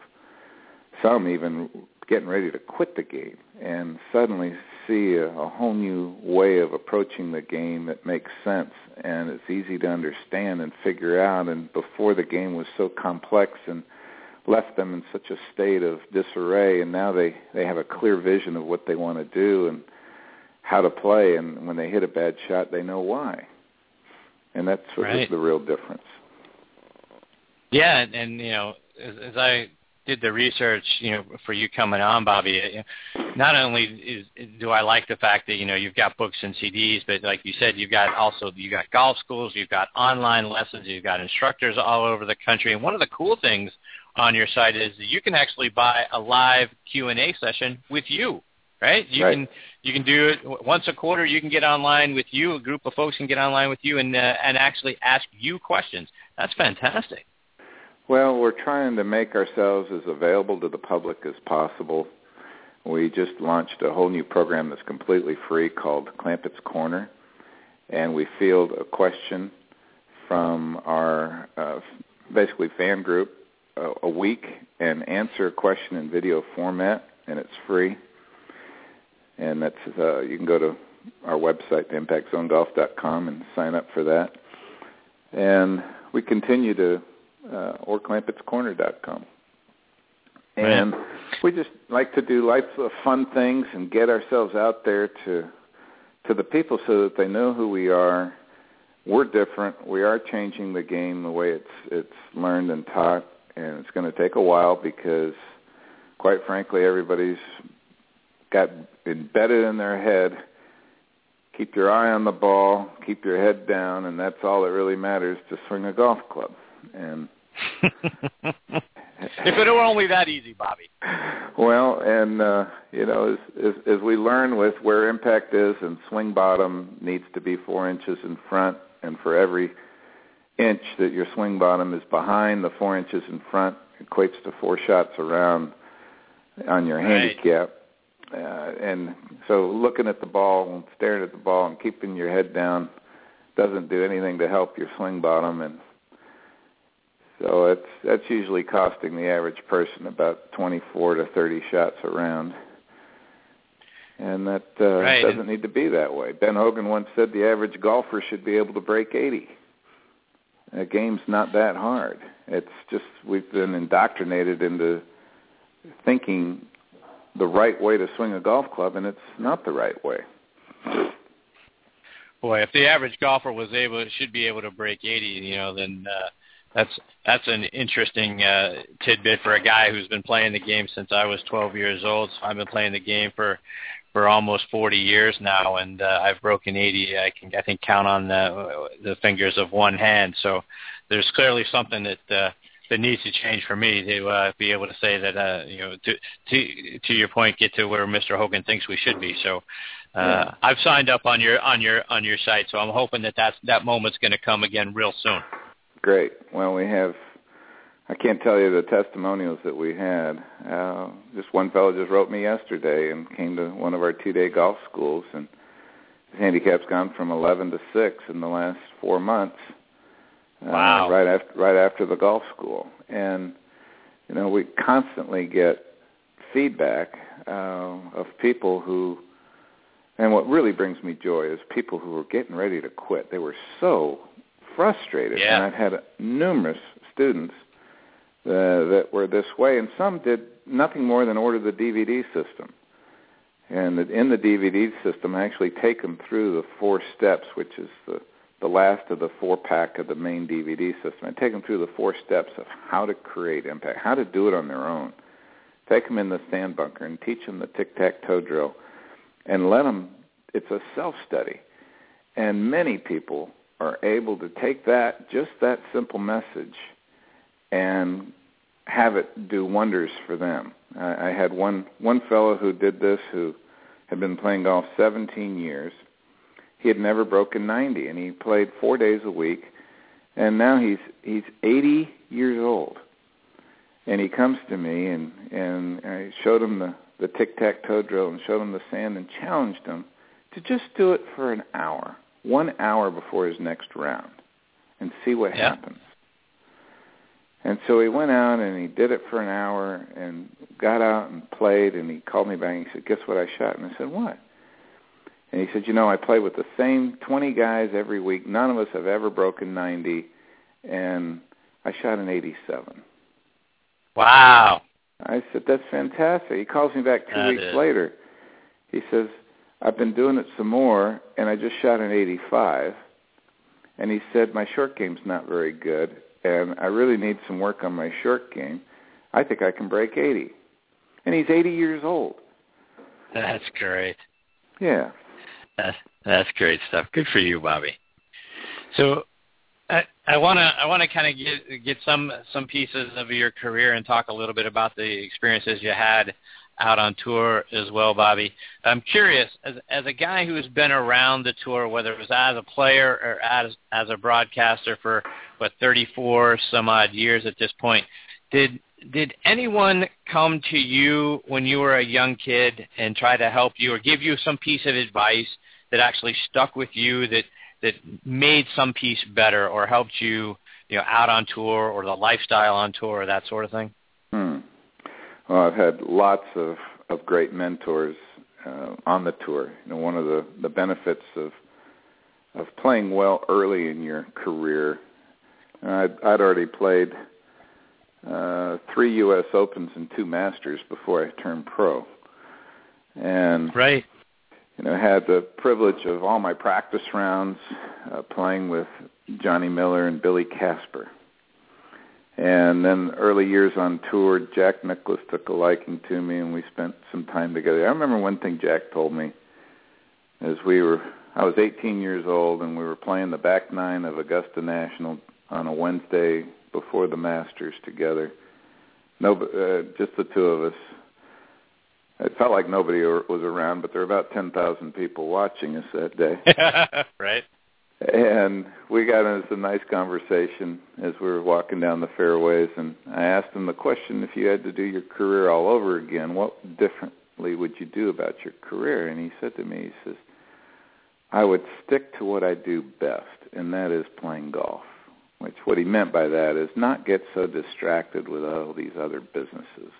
some even getting ready to quit the game and suddenly see a, a whole new way of approaching the game that makes sense and it's easy to understand and figure out. And before the game was so complex and left them in such a state of disarray and now they they have a clear vision of what they want to do and how to play and when they hit a bad shot they know why. And that's what right. is the real difference. Yeah and, and you know as, as i did the research, you know, for you coming on, Bobby, not only is do I like the fact that you know you've got books and CDs, but like you said, you've got also you've got golf schools, you've got online lessons, you've got instructors all over the country, and one of the cool things on your site is that you can actually buy a live Q and A session with you, right? You right. can you can do it once a quarter. You can get online with you. A group of folks can get online with you and uh, and actually ask you questions. That's fantastic. Well, we're trying to make ourselves as available to the public as possible. We just launched a whole new program that's completely free called Clampett's Corner, and we field a question from our uh, basically fan group a, a week and answer a question in video format, and it's free. And that's uh, you can go to our website, impactzonegolf.com, and sign up for that. And we continue to, uh, or. And we just like to do lots of fun things and get ourselves out there to to the people so that they know who we are. We're different. We are changing the game the way it's it's learned and taught, and it's going to take a while because, quite frankly, everybody's got embedded in their head. Keep your eye on the ball, keep your head down, and that's all that really matters to swing a golf club. And if it were only that easy, Bobby. Well, and uh, you know, as, as as we learn with where impact is, and swing bottom needs to be four inches in front, and for every inch that your swing bottom is behind the four inches in front equates to four shots around on your right. handicap. Uh, and so looking at the ball and staring at the ball and keeping your head down doesn't do anything to help your swing bottom and so it's that's usually costing the average person about 24 to 30 shots around. And that uh, right. doesn't need to be that way. Ben Hogan once said the average golfer should be able to break 80. A game's not that hard. It's just we've been indoctrinated into thinking the right way to swing a golf club, and it's not the right way. Boy, if the average golfer was able, should be able to break 80, you know, then uh, that's that's an interesting uh, tidbit for a guy who's been playing the game since I was 12 years old. So I've been playing the game for for almost 40 years now, and uh, I've broken 80. I can I think count on the the fingers of one hand. So there's clearly something that uh, that needs to change for me to uh, be able to say that uh, you know to to to your point, get to where Mr. Hogan thinks we should be. So. Uh, Yeah. I've signed up on your on your on your site, so I'm hoping that that's, that moment's going to come again real soon. Great. Well, we have. I can't tell you the testimonials that we had. Uh, just one fellow just wrote me yesterday and came to one of our two-day golf schools, and his handicap's gone from 11 to six in the last four months. Uh, Right after right after the golf school, and you know we constantly get feedback uh, of people who. And what really brings me joy is people who were getting ready to quit. They were so frustrated. Yeah. And I've had numerous students uh, that were this way, and some did nothing more than order the DVD system. And in the DVD system, I actually take them through the four steps, which is the the last of the four pack of the main DVD system. I take them through the four steps of how to create impact, how to do it on their own. Take them in the sand bunker and teach them the tic tac toe drill, and let them. It's a self study, and many people are able to take that just that simple message and have it do wonders for them. I, I had one one fellow who did this who had been playing golf 17 years. He had never broken 90, and he played four days a week. And now he's he's 80 years old, and he comes to me and and I showed him the the tic tac toe drill and showed him the sand and challenged him to just do it for an hour, one hour before his next round, and see what Yeah. happens. And so he went out and he did it for an hour and got out and played and he called me back and he said, Guess what I shot? And I said, What? And he said, You know, I play with the same twenty guys every week. None of us have ever broken ninety and I shot an eighty seven. Wow. I said, That's fantastic. He calls me back two That weeks is. later. He says, I've been doing it some more and I just shot an eighty five and he said, My short game's not very good and I really need some work on my short game. I think I can break eighty. And he's eighty years old. That's great. Yeah. That's great stuff. Good for you, Bobby. So I I want to I want to kind of get get some some pieces of your career and talk a little bit about the experiences you had out on tour as well, Bobby. I'm curious, as as a guy who has been around the tour, whether it was as a player or as as a broadcaster for what 34 some odd years at this point, did did anyone come to you when you were a young kid and try to help you or give you some piece of advice that actually stuck with you that that made some piece better or helped you, you know, out on tour or the lifestyle on tour or that sort of thing? Hmm. Well, I've had lots of of great mentors uh, on the tour. You know, one of the the benefits of of playing well early in your career. I'd, I'd already played uh, three U.S. Opens and two Masters before I turned pro, and right. You know, had the privilege of all my practice rounds uh, playing with Johnny Miller and Billy Casper. And then early years on tour, Jack Nicklaus took a liking to me, and we spent some time together. I remember one thing Jack told me as we were I was 18 years old, and we were playing the back nine of Augusta National on a Wednesday before the Masters together. No, uh, just the two of us. It felt like nobody was around, but there were about 10,000 people watching us that day. right. And we got into a nice conversation as we were walking down the fairways, and I asked him the question: If you had to do your career all over again, what differently would you do about your career? And he said to me, he says, "I would stick to what I do best, and that is playing golf." Which what he meant by that is not get so distracted with all these other businesses.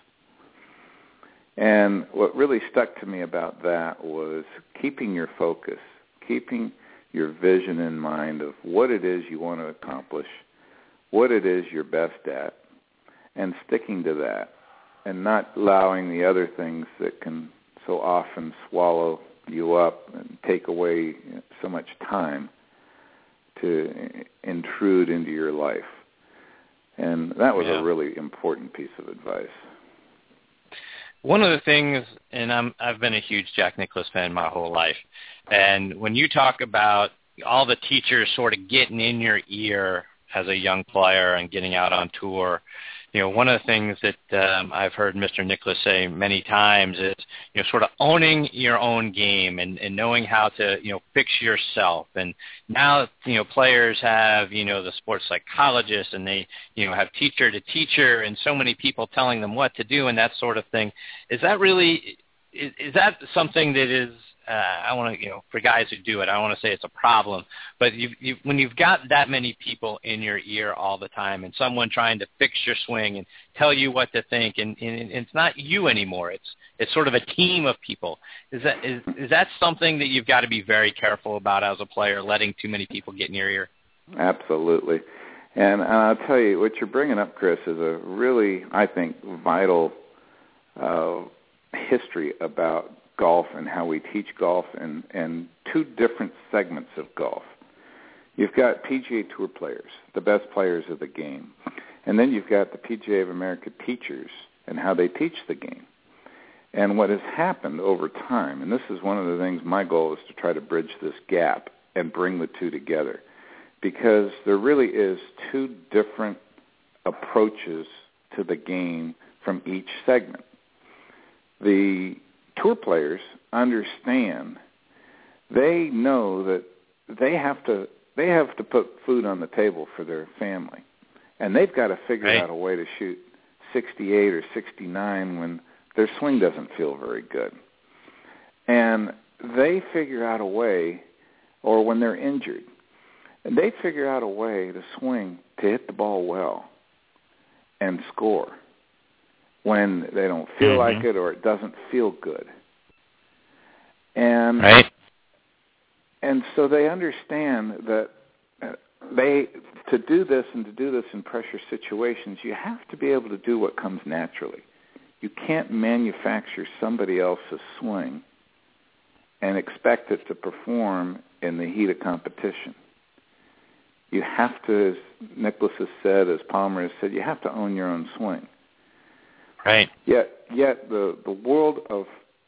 And what really stuck to me about that was keeping your focus, keeping your vision in mind of what it is you want to accomplish, what it is you're best at, and sticking to that, and not allowing the other things that can so often swallow you up and take away so much time to intrude into your life. And that was yeah. a really important piece of advice. One of the things, and I'm, I've been a huge Jack Nicklaus fan my whole life, and when you talk about all the teachers sort of getting in your ear as a young player and getting out on tour, you know, one of the things that um, I've heard Mr. Nicklaus say many times is, you know, sort of owning your own game and, and knowing how to, you know, fix yourself. And now, you know, players have, you know, the sports psychologists and they, you know, have teacher to teacher and so many people telling them what to do and that sort of thing. Is that really, is, is that something that is uh, I want to, you know, for guys who do it, I want to say it's a problem, but you, you, when you've got that many people in your ear all the time, and someone trying to fix your swing and tell you what to think, and, and, and it's not you anymore. It's it's sort of a team of people. Is that is is that something that you've got to be very careful about as a player, letting too many people get in your ear? Absolutely. And I'll tell you, what you're bringing up, Chris, is a really, I think, vital uh, history about golf and how we teach golf and, and two different segments of golf. You've got PGA Tour players, the best players of the game. And then you've got the PGA of America teachers and how they teach the game. And what has happened over time, and this is one of the things my goal is to try to bridge this gap and bring the two together because there really is two different approaches to the game from each segment. The tour players understand they know that they have to they have to put food on the table for their family. And they've got to figure right. out a way to shoot 68 or 69 when their swing doesn't feel very good. And they figure out a way or when they're injured and they figure out a way to swing to hit the ball well and score when they don't feel mm-hmm. like it or it doesn't feel good. And right. and so they understand that uh, they to do this and to do this in pressure situations, you have to be able to do what comes naturally. You can't manufacture somebody else's swing and expect it to perform in the heat of competition. You have to, as Nicklaus has said, as Palmer has said, you have to own your own swing. Right. Yet, yet the the world of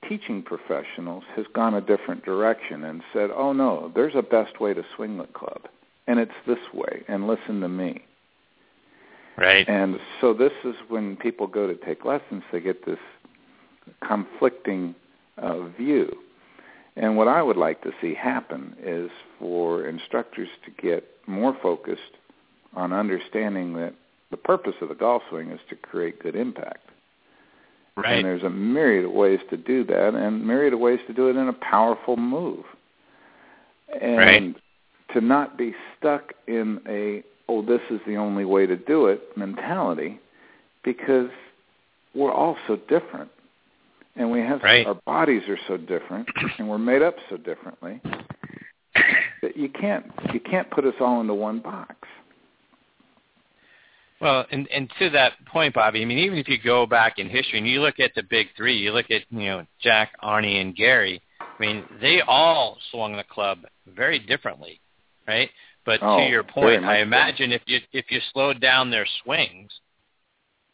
teaching professionals has gone a different direction and said, "Oh no, there's a best way to swing the club, and it's this way, and listen to me." Right. And so this is when people go to take lessons, they get this conflicting uh, view. And what I would like to see happen is for instructors to get more focused on understanding that the purpose of the golf swing is to create good impact. Right. And there's a myriad of ways to do that and myriad of ways to do it in a powerful move. And right. to not be stuck in a oh this is the only way to do it mentality because we're all so different and we have right. our bodies are so different and we're made up so differently that you can't you can't put us all into one box. Well, and and to that point, Bobby, I mean, even if you go back in history and you look at the big three, you look at you know Jack, Arnie, and Gary. I mean, they all swung the club very differently, right? But oh, to your point, I imagine if you if you slowed down their swings,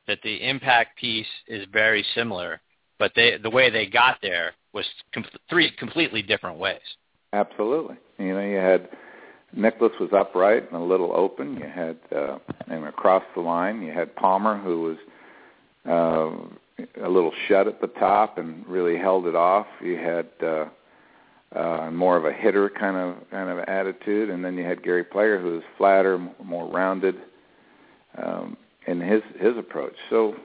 that the impact piece is very similar, but they the way they got there was com- three completely different ways. Absolutely. You know, you had Nicklaus was upright and a little open. You had uh, and across the line, you had Palmer who was uh, a little shut at the top and really held it off. You had uh, uh, more of a hitter kind of kind of attitude, and then you had Gary Player who was flatter, more rounded um, in his his approach. So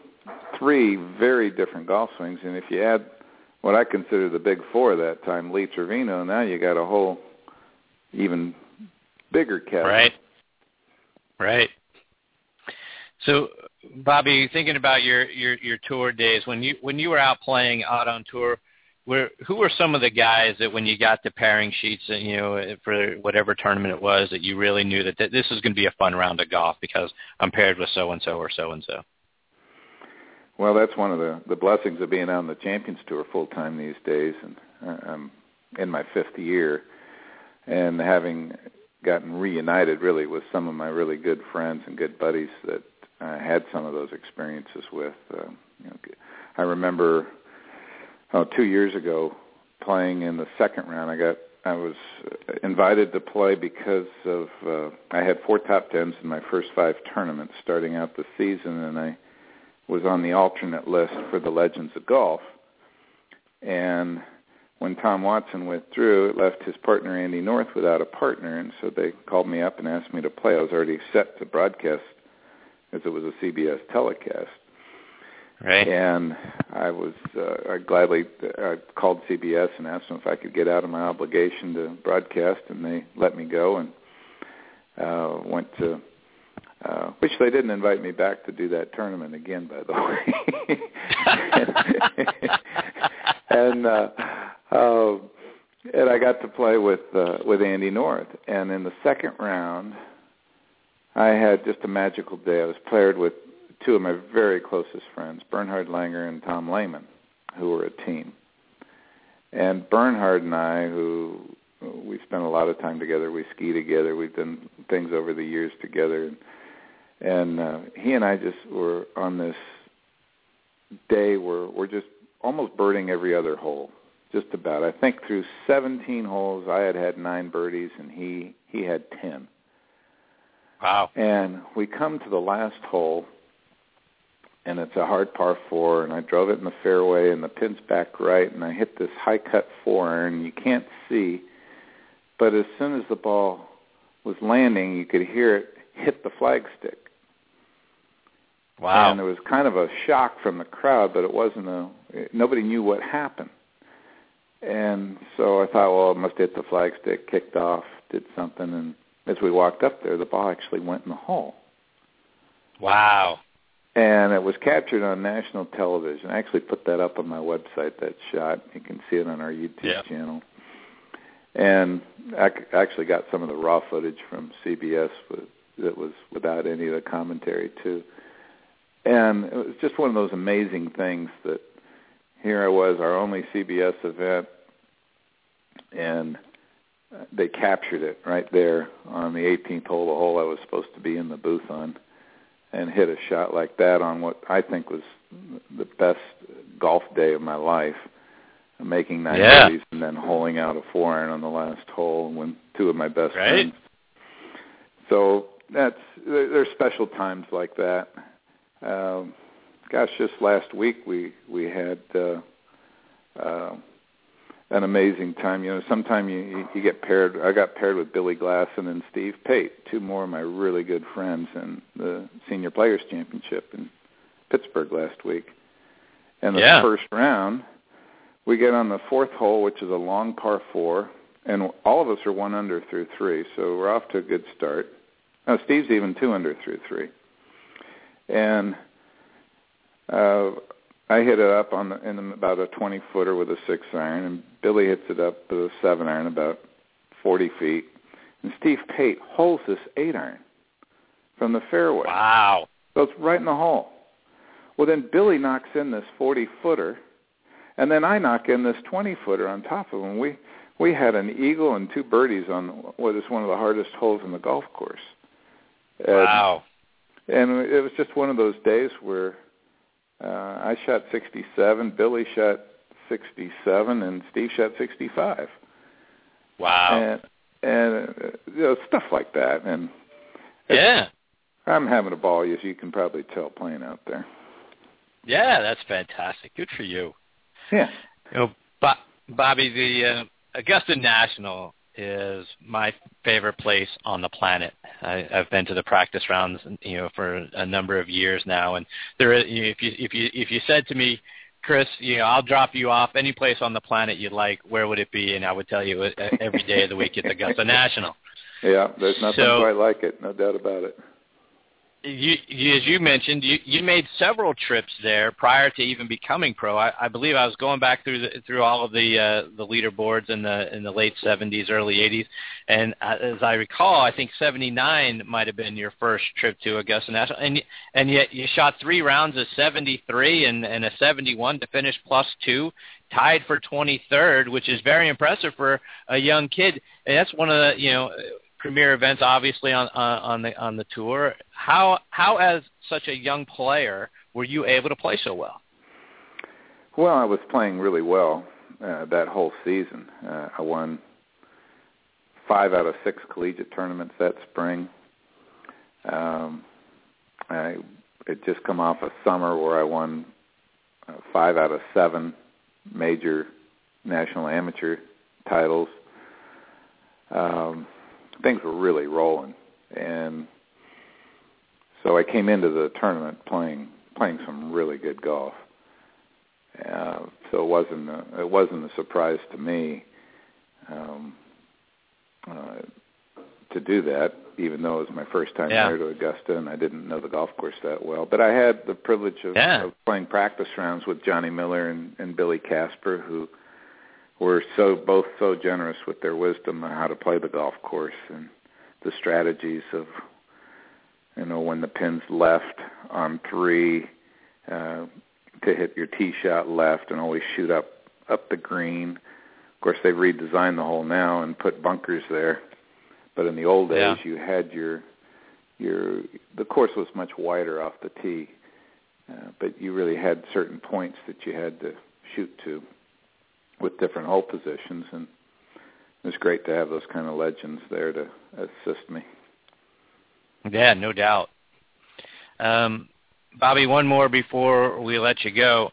three very different golf swings, and if you add what I consider the big four that time, Lee Trevino, now you got a whole even bigger cat. Right. Right. So, Bobby, thinking about your your your tour days when you when you were out playing out on tour, where who were some of the guys that when you got the pairing sheets, and you know, for whatever tournament it was, that you really knew that th- this is going to be a fun round of golf because I'm paired with so and so or so and so. Well, that's one of the the blessings of being on the Champions Tour full time these days, and uh, I'm in my fifth year, and having gotten reunited really with some of my really good friends and good buddies that I had some of those experiences with. Uh, you know, I remember oh, two years ago playing in the second round. I got I was invited to play because of uh, I had four top tens in my first five tournaments starting out the season, and I was on the alternate list for the Legends of Golf. And when Tom Watson withdrew, it left his partner Andy North without a partner, and so they called me up and asked me to play. I was already set to broadcast as it was a CBS telecast. Right. And I was uh, I gladly uh, called CBS and asked them if I could get out of my obligation to broadcast, and they let me go and uh, went to uh, which they didn't invite me back to do that tournament again, by the way. and uh, uh, and I got to play with uh, with Andy North, and in the second round, I had just a magical day. I was paired with two of my very closest friends, Bernhard Langer and Tom Lehman, who were a team. And Bernhard and I, who we spent a lot of time together, we ski together, we've done things over the years together, and and uh, he and I just were on this day where we're just almost birding every other hole, just about. I think through 17 holes, I had had nine birdies, and he he had 10. Wow! And we come to the last hole, and it's a hard par four, and I drove it in the fairway, and the pin's back right, and I hit this high cut four iron. You can't see, but as soon as the ball was landing, you could hear it hit the flagstick. Wow. And there was kind of a shock from the crowd, but it wasn't a nobody knew what happened. And so I thought, well, it must hit the flagstick, kicked off, did something, and as we walked up there, the ball actually went in the hole. Wow. And it was captured on national television. I actually put that up on my website, that shot. You can see it on our YouTube yeah. channel. And I actually got some of the raw footage from CBS that was without any of the commentary, too and it was just one of those amazing things that here I was, our only CBS event, and they captured it right there on the 18th hole, the hole I was supposed to be in the booth on, and hit a shot like that on what I think was the best golf day of my life, making nine yeah. birdies and then holing out a four iron on the last hole when two of my best right. friends. So that's there's special times like that um, gosh, just last week we we had uh, uh, an amazing time. You know, sometime you, you you get paired. I got paired with Billy Glasson and then Steve Pate, two more of my really good friends in the Senior Players Championship in Pittsburgh last week. And the yeah. first round, we get on the fourth hole, which is a long par four, and all of us are one under through three, so we're off to a good start. No, Steve's even two under through three, and uh, I hit it up on the, in about a 20 footer with a six iron, and Billy hits it up with a seven iron about 40 feet, and Steve Pate holds this eight iron from the fairway. Wow! So it's right in the hole. Well, then Billy knocks in this 40 footer, and then I knock in this 20 footer on top of him. We we had an eagle and two birdies on what is one of the hardest holes in the golf course. And, wow! And it was just one of those days where uh, I shot 67, Billy shot 67, and Steve shot 65. Wow! And and uh, you know, stuff like that, and yeah, I'm having a ball, as you can probably tell, playing out there. Yeah, that's fantastic. Good for you. Yeah. You know, Bo- Bobby, the uh, Augusta National is my favorite place on the planet. I, I've been to the practice rounds, you know, for a number of years now, and there, is, if you if you if you said to me, Chris, you know, I'll drop you off any place on the planet you'd like, where would it be? And I would tell you uh, every day of the week it's Augusta National. Yeah, there's nothing so, quite like it, no doubt about it you, as you mentioned, you, you made several trips there prior to even becoming pro. I, I believe I was going back through the, through all of the uh, the leaderboards in the in the late '70s, early '80s, and as I recall, I think '79 might have been your first trip to Augusta National, and and yet you shot three rounds of 73 and, and a 71 to finish plus two, tied for 23rd, which is very impressive for a young kid. And that's one of the you know premier events, obviously on uh, on the on the tour. How how as such a young player were you able to play so well? Well, I was playing really well uh, that whole season. Uh, I won five out of six collegiate tournaments that spring. Um, I had just come off a summer where I won uh, five out of seven major national amateur titles. Um, things were really rolling, and so I came into the tournament playing playing some really good golf. Uh, so it wasn't a, it wasn't a surprise to me um, uh, to do that, even though it was my first time yeah. there to Augusta and I didn't know the golf course that well. But I had the privilege of, yeah. of playing practice rounds with Johnny Miller and, and Billy Casper, who were so both so generous with their wisdom on how to play the golf course and the strategies of you know when the pins left on three uh, to hit your tee shot left and always shoot up up the green. Of course, they've redesigned the hole now and put bunkers there, but in the old days yeah. you had your your the course was much wider off the tee, uh, but you really had certain points that you had to shoot to with different hole positions, and it was great to have those kind of legends there to assist me. Yeah, no doubt. Um, Bobby, one more before we let you go.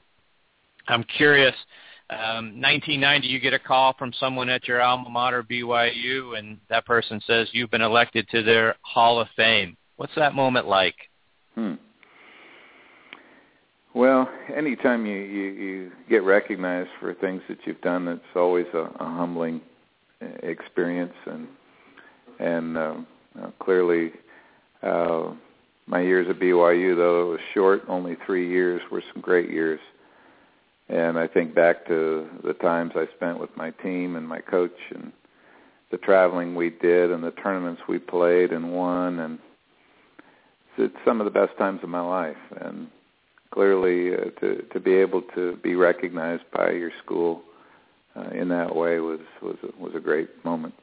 I'm curious. Um, 1990, you get a call from someone at your alma mater, BYU, and that person says you've been elected to their Hall of Fame. What's that moment like? Hmm. Well, anytime you, you you get recognized for things that you've done, it's always a, a humbling uh, experience, and and um, uh, clearly, uh, my years at BYU, though it was short, only three years, were some great years. And I think back to the times I spent with my team and my coach, and the traveling we did, and the tournaments we played and won, and it's some of the best times of my life. And clearly uh, to to be able to be recognized by your school uh, in that way was was a, was a great moment.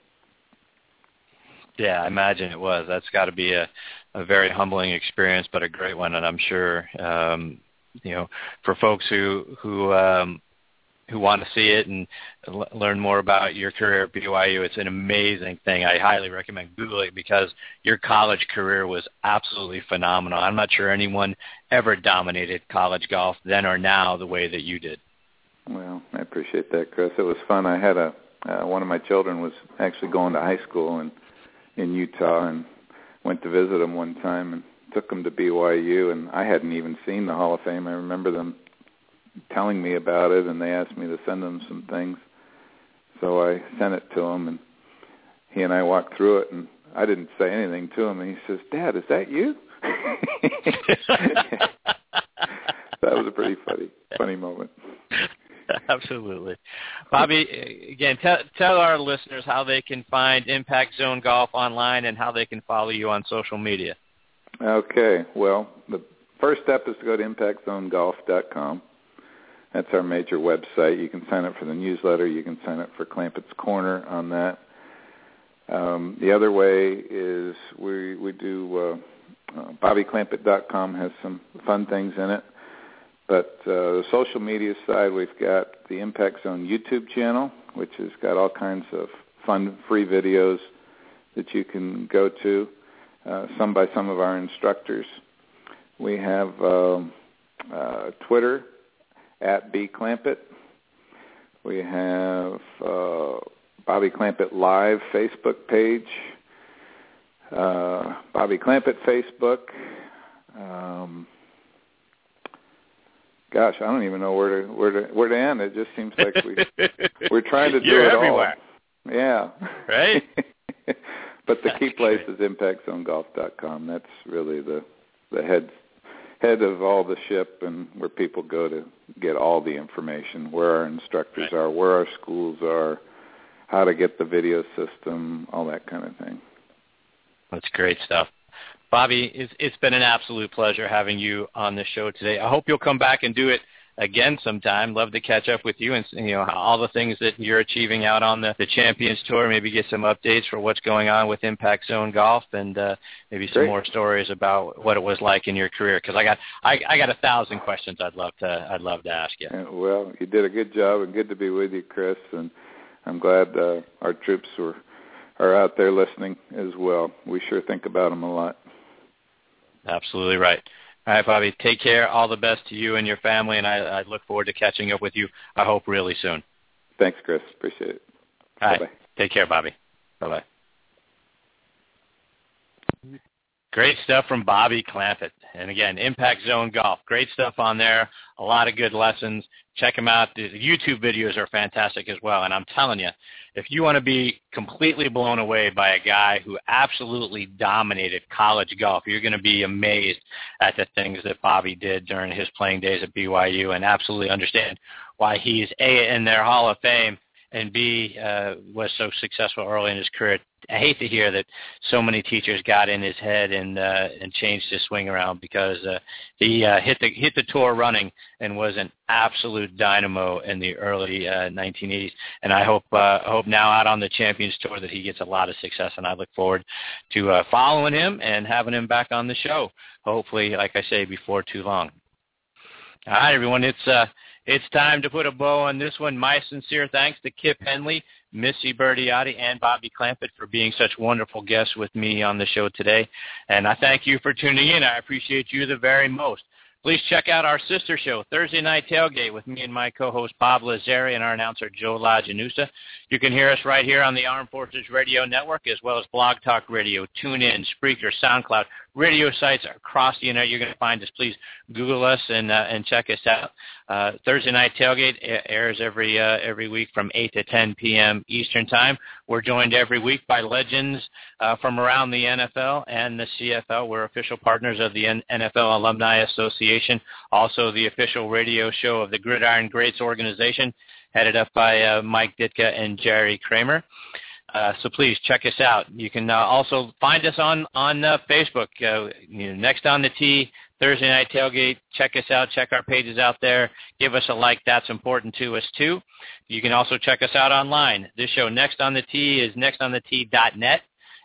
Yeah, I imagine it was. That's got to be a a very humbling experience, but a great one, and I'm sure um, you know for folks who who um, who want to see it and l- learn more about your career at BYU, it's an amazing thing. I highly recommend Googling because your college career was absolutely phenomenal. I'm not sure anyone ever dominated college golf then or now the way that you did. Well, I appreciate that, Chris. It was fun. I had a uh, one of my children was actually going to high school in in Utah and went to visit him one time and took him to BYU and I hadn't even seen the Hall of Fame. I remember them telling me about it and they asked me to send them some things. So I sent it to him and he and I walked through it and I didn't say anything to him and he says, "Dad, is that you?" that was a pretty funny funny moment. Absolutely. Bobby, again, tell, tell our listeners how they can find Impact Zone Golf online and how they can follow you on social media. Okay. Well, the first step is to go to impactzonegolf.com. That's our major website. You can sign up for the newsletter. You can sign up for Clampett's Corner on that. Um, the other way is we we do uh, uh, BobbyClampett.com has some fun things in it. But uh, the social media side, we've got the Impact Zone YouTube channel, which has got all kinds of fun, free videos that you can go to, uh, some by some of our instructors. We have um, uh, Twitter at B Clampett. We have uh, Bobby Clampett Live Facebook page, uh, Bobby Clampett Facebook. Um, gosh, I don't even know where to where to where to end. It just seems like we we're trying to do You're it everywhere. all. Yeah. Right. but the key place is impactzonegolf.com. That's really the the head head of all the ship and where people go to get all the information, where our instructors Right. are, where our schools are, how to get the video system, all that kind of thing. That's great stuff. Bobby, it's, it's been an absolute pleasure having you on the show today. I hope you'll come back and do it again sometime. Love to catch up with you and you know all the things that you're achieving out on the, the Champions Tour. Maybe get some updates for what's going on with Impact Zone Golf, and uh, maybe some Great. more stories about what it was like in your career. Because I got I, I got a thousand questions I'd love to I'd love to ask you. Yeah, well, you did a good job, and good to be with you, Chris. And I'm glad uh, our troops were are out there listening as well. We sure think about them a lot. Absolutely right. All right, Bobby. Take care. All the best to you and your family, and I, I look forward to catching up with you. I hope really soon. Thanks, Chris. Appreciate it. All right. Bye-bye. Take care, Bobby. Bye bye. Great stuff from Bobby Clampett. And again, Impact Zone Golf. Great stuff on there. A lot of good lessons. Check them out. The YouTube videos are fantastic as well. And I'm telling you, if you want to be completely blown away by a guy who absolutely dominated college golf, you're going to be amazed at the things that Bobby did during his playing days at BYU and absolutely understand why he's A, in their Hall of Fame, and B, uh, was so successful early in his career. I hate to hear that so many teachers got in his head and uh, and changed his swing around because uh, he uh, hit the hit the tour running and was an absolute dynamo in the early uh, 1980s. And I hope uh, hope now out on the Champions Tour that he gets a lot of success. And I look forward to uh, following him and having him back on the show. Hopefully, like I say, before too long. All right, everyone, it's uh, it's time to put a bow on this one. My sincere thanks to Kip Henley, Missie Bertiotti, and Bobby Clampett for being such wonderful guests with me on the show today. And I thank you for tuning in. I appreciate you the very most. Please check out our sister show, Thursday Night Tailgate, with me and my co-host Bob Lazari and our announcer Joe LaGenusa. You can hear us right here on the Armed Forces Radio Network, as well as Blog Talk Radio, TuneIn, Spreaker, SoundCloud, radio sites across the internet. You're going to find us. Please Google us and uh, and check us out. Uh, Thursday Night Tailgate airs every uh, every week from 8 to 10 p.m. Eastern Time. We're joined every week by legends uh, from around the NFL and the CFL. We're official partners of the NFL Alumni Association, also the official radio show of the Gridiron Greats organization, headed up by uh, Mike Ditka and Jerry Kramer. Uh, so please check us out. You can uh, also find us on on uh, Facebook. Uh, you know, next on the tee, Thursday night tailgate. Check us out. Check our pages out there. Give us a like. That's important to us too. You can also check us out online. This show, Next on the Tee, is nextonthetee.net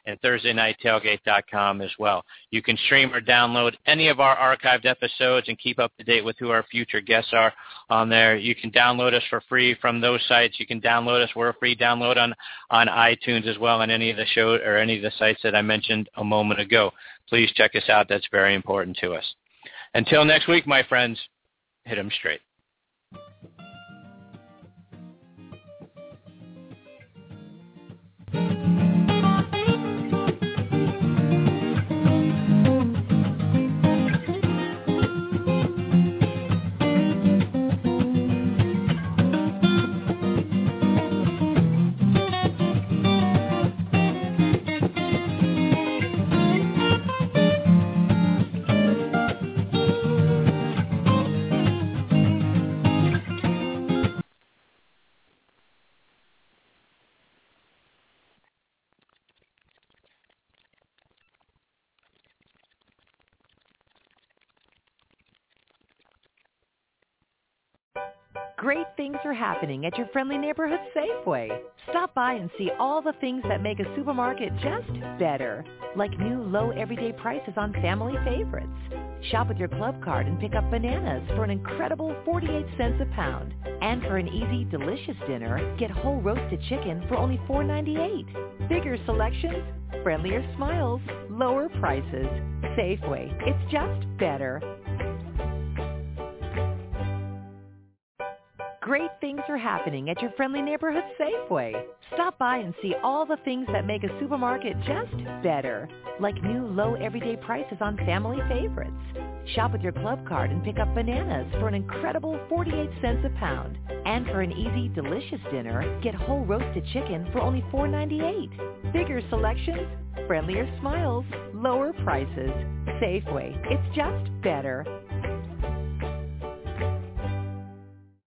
and ThursdayNightTailgate.com as well. You can stream or download any of our archived episodes and keep up to date with who our future guests are on there. You can download us for free from those sites. You can download us. We're a free download on, on iTunes as well on any of the show or any of the sites that I mentioned a moment ago. Please check us out. That's very important to us. Until next week, my friends, hit 'em straight. Great things are happening at your friendly neighborhood Safeway. Stop by and see all the things that make a supermarket just better, like new low everyday prices on family favorites. Shop with your club card and pick up bananas for an incredible 48 cents a pound. And for an easy, delicious dinner, get whole roasted chicken for only $4.98. Bigger selections, friendlier smiles, lower prices. Safeway, it's just better. Great things are happening at your friendly neighborhood Safeway. Stop by and see all the things that make a supermarket just better, like new low everyday prices on family favorites. Shop with your club card and pick up bananas for an incredible 48 cents a pound. And for an easy, delicious dinner, get whole roasted chicken for only $4.98. Bigger selections, friendlier smiles, lower prices. Safeway, it's just better.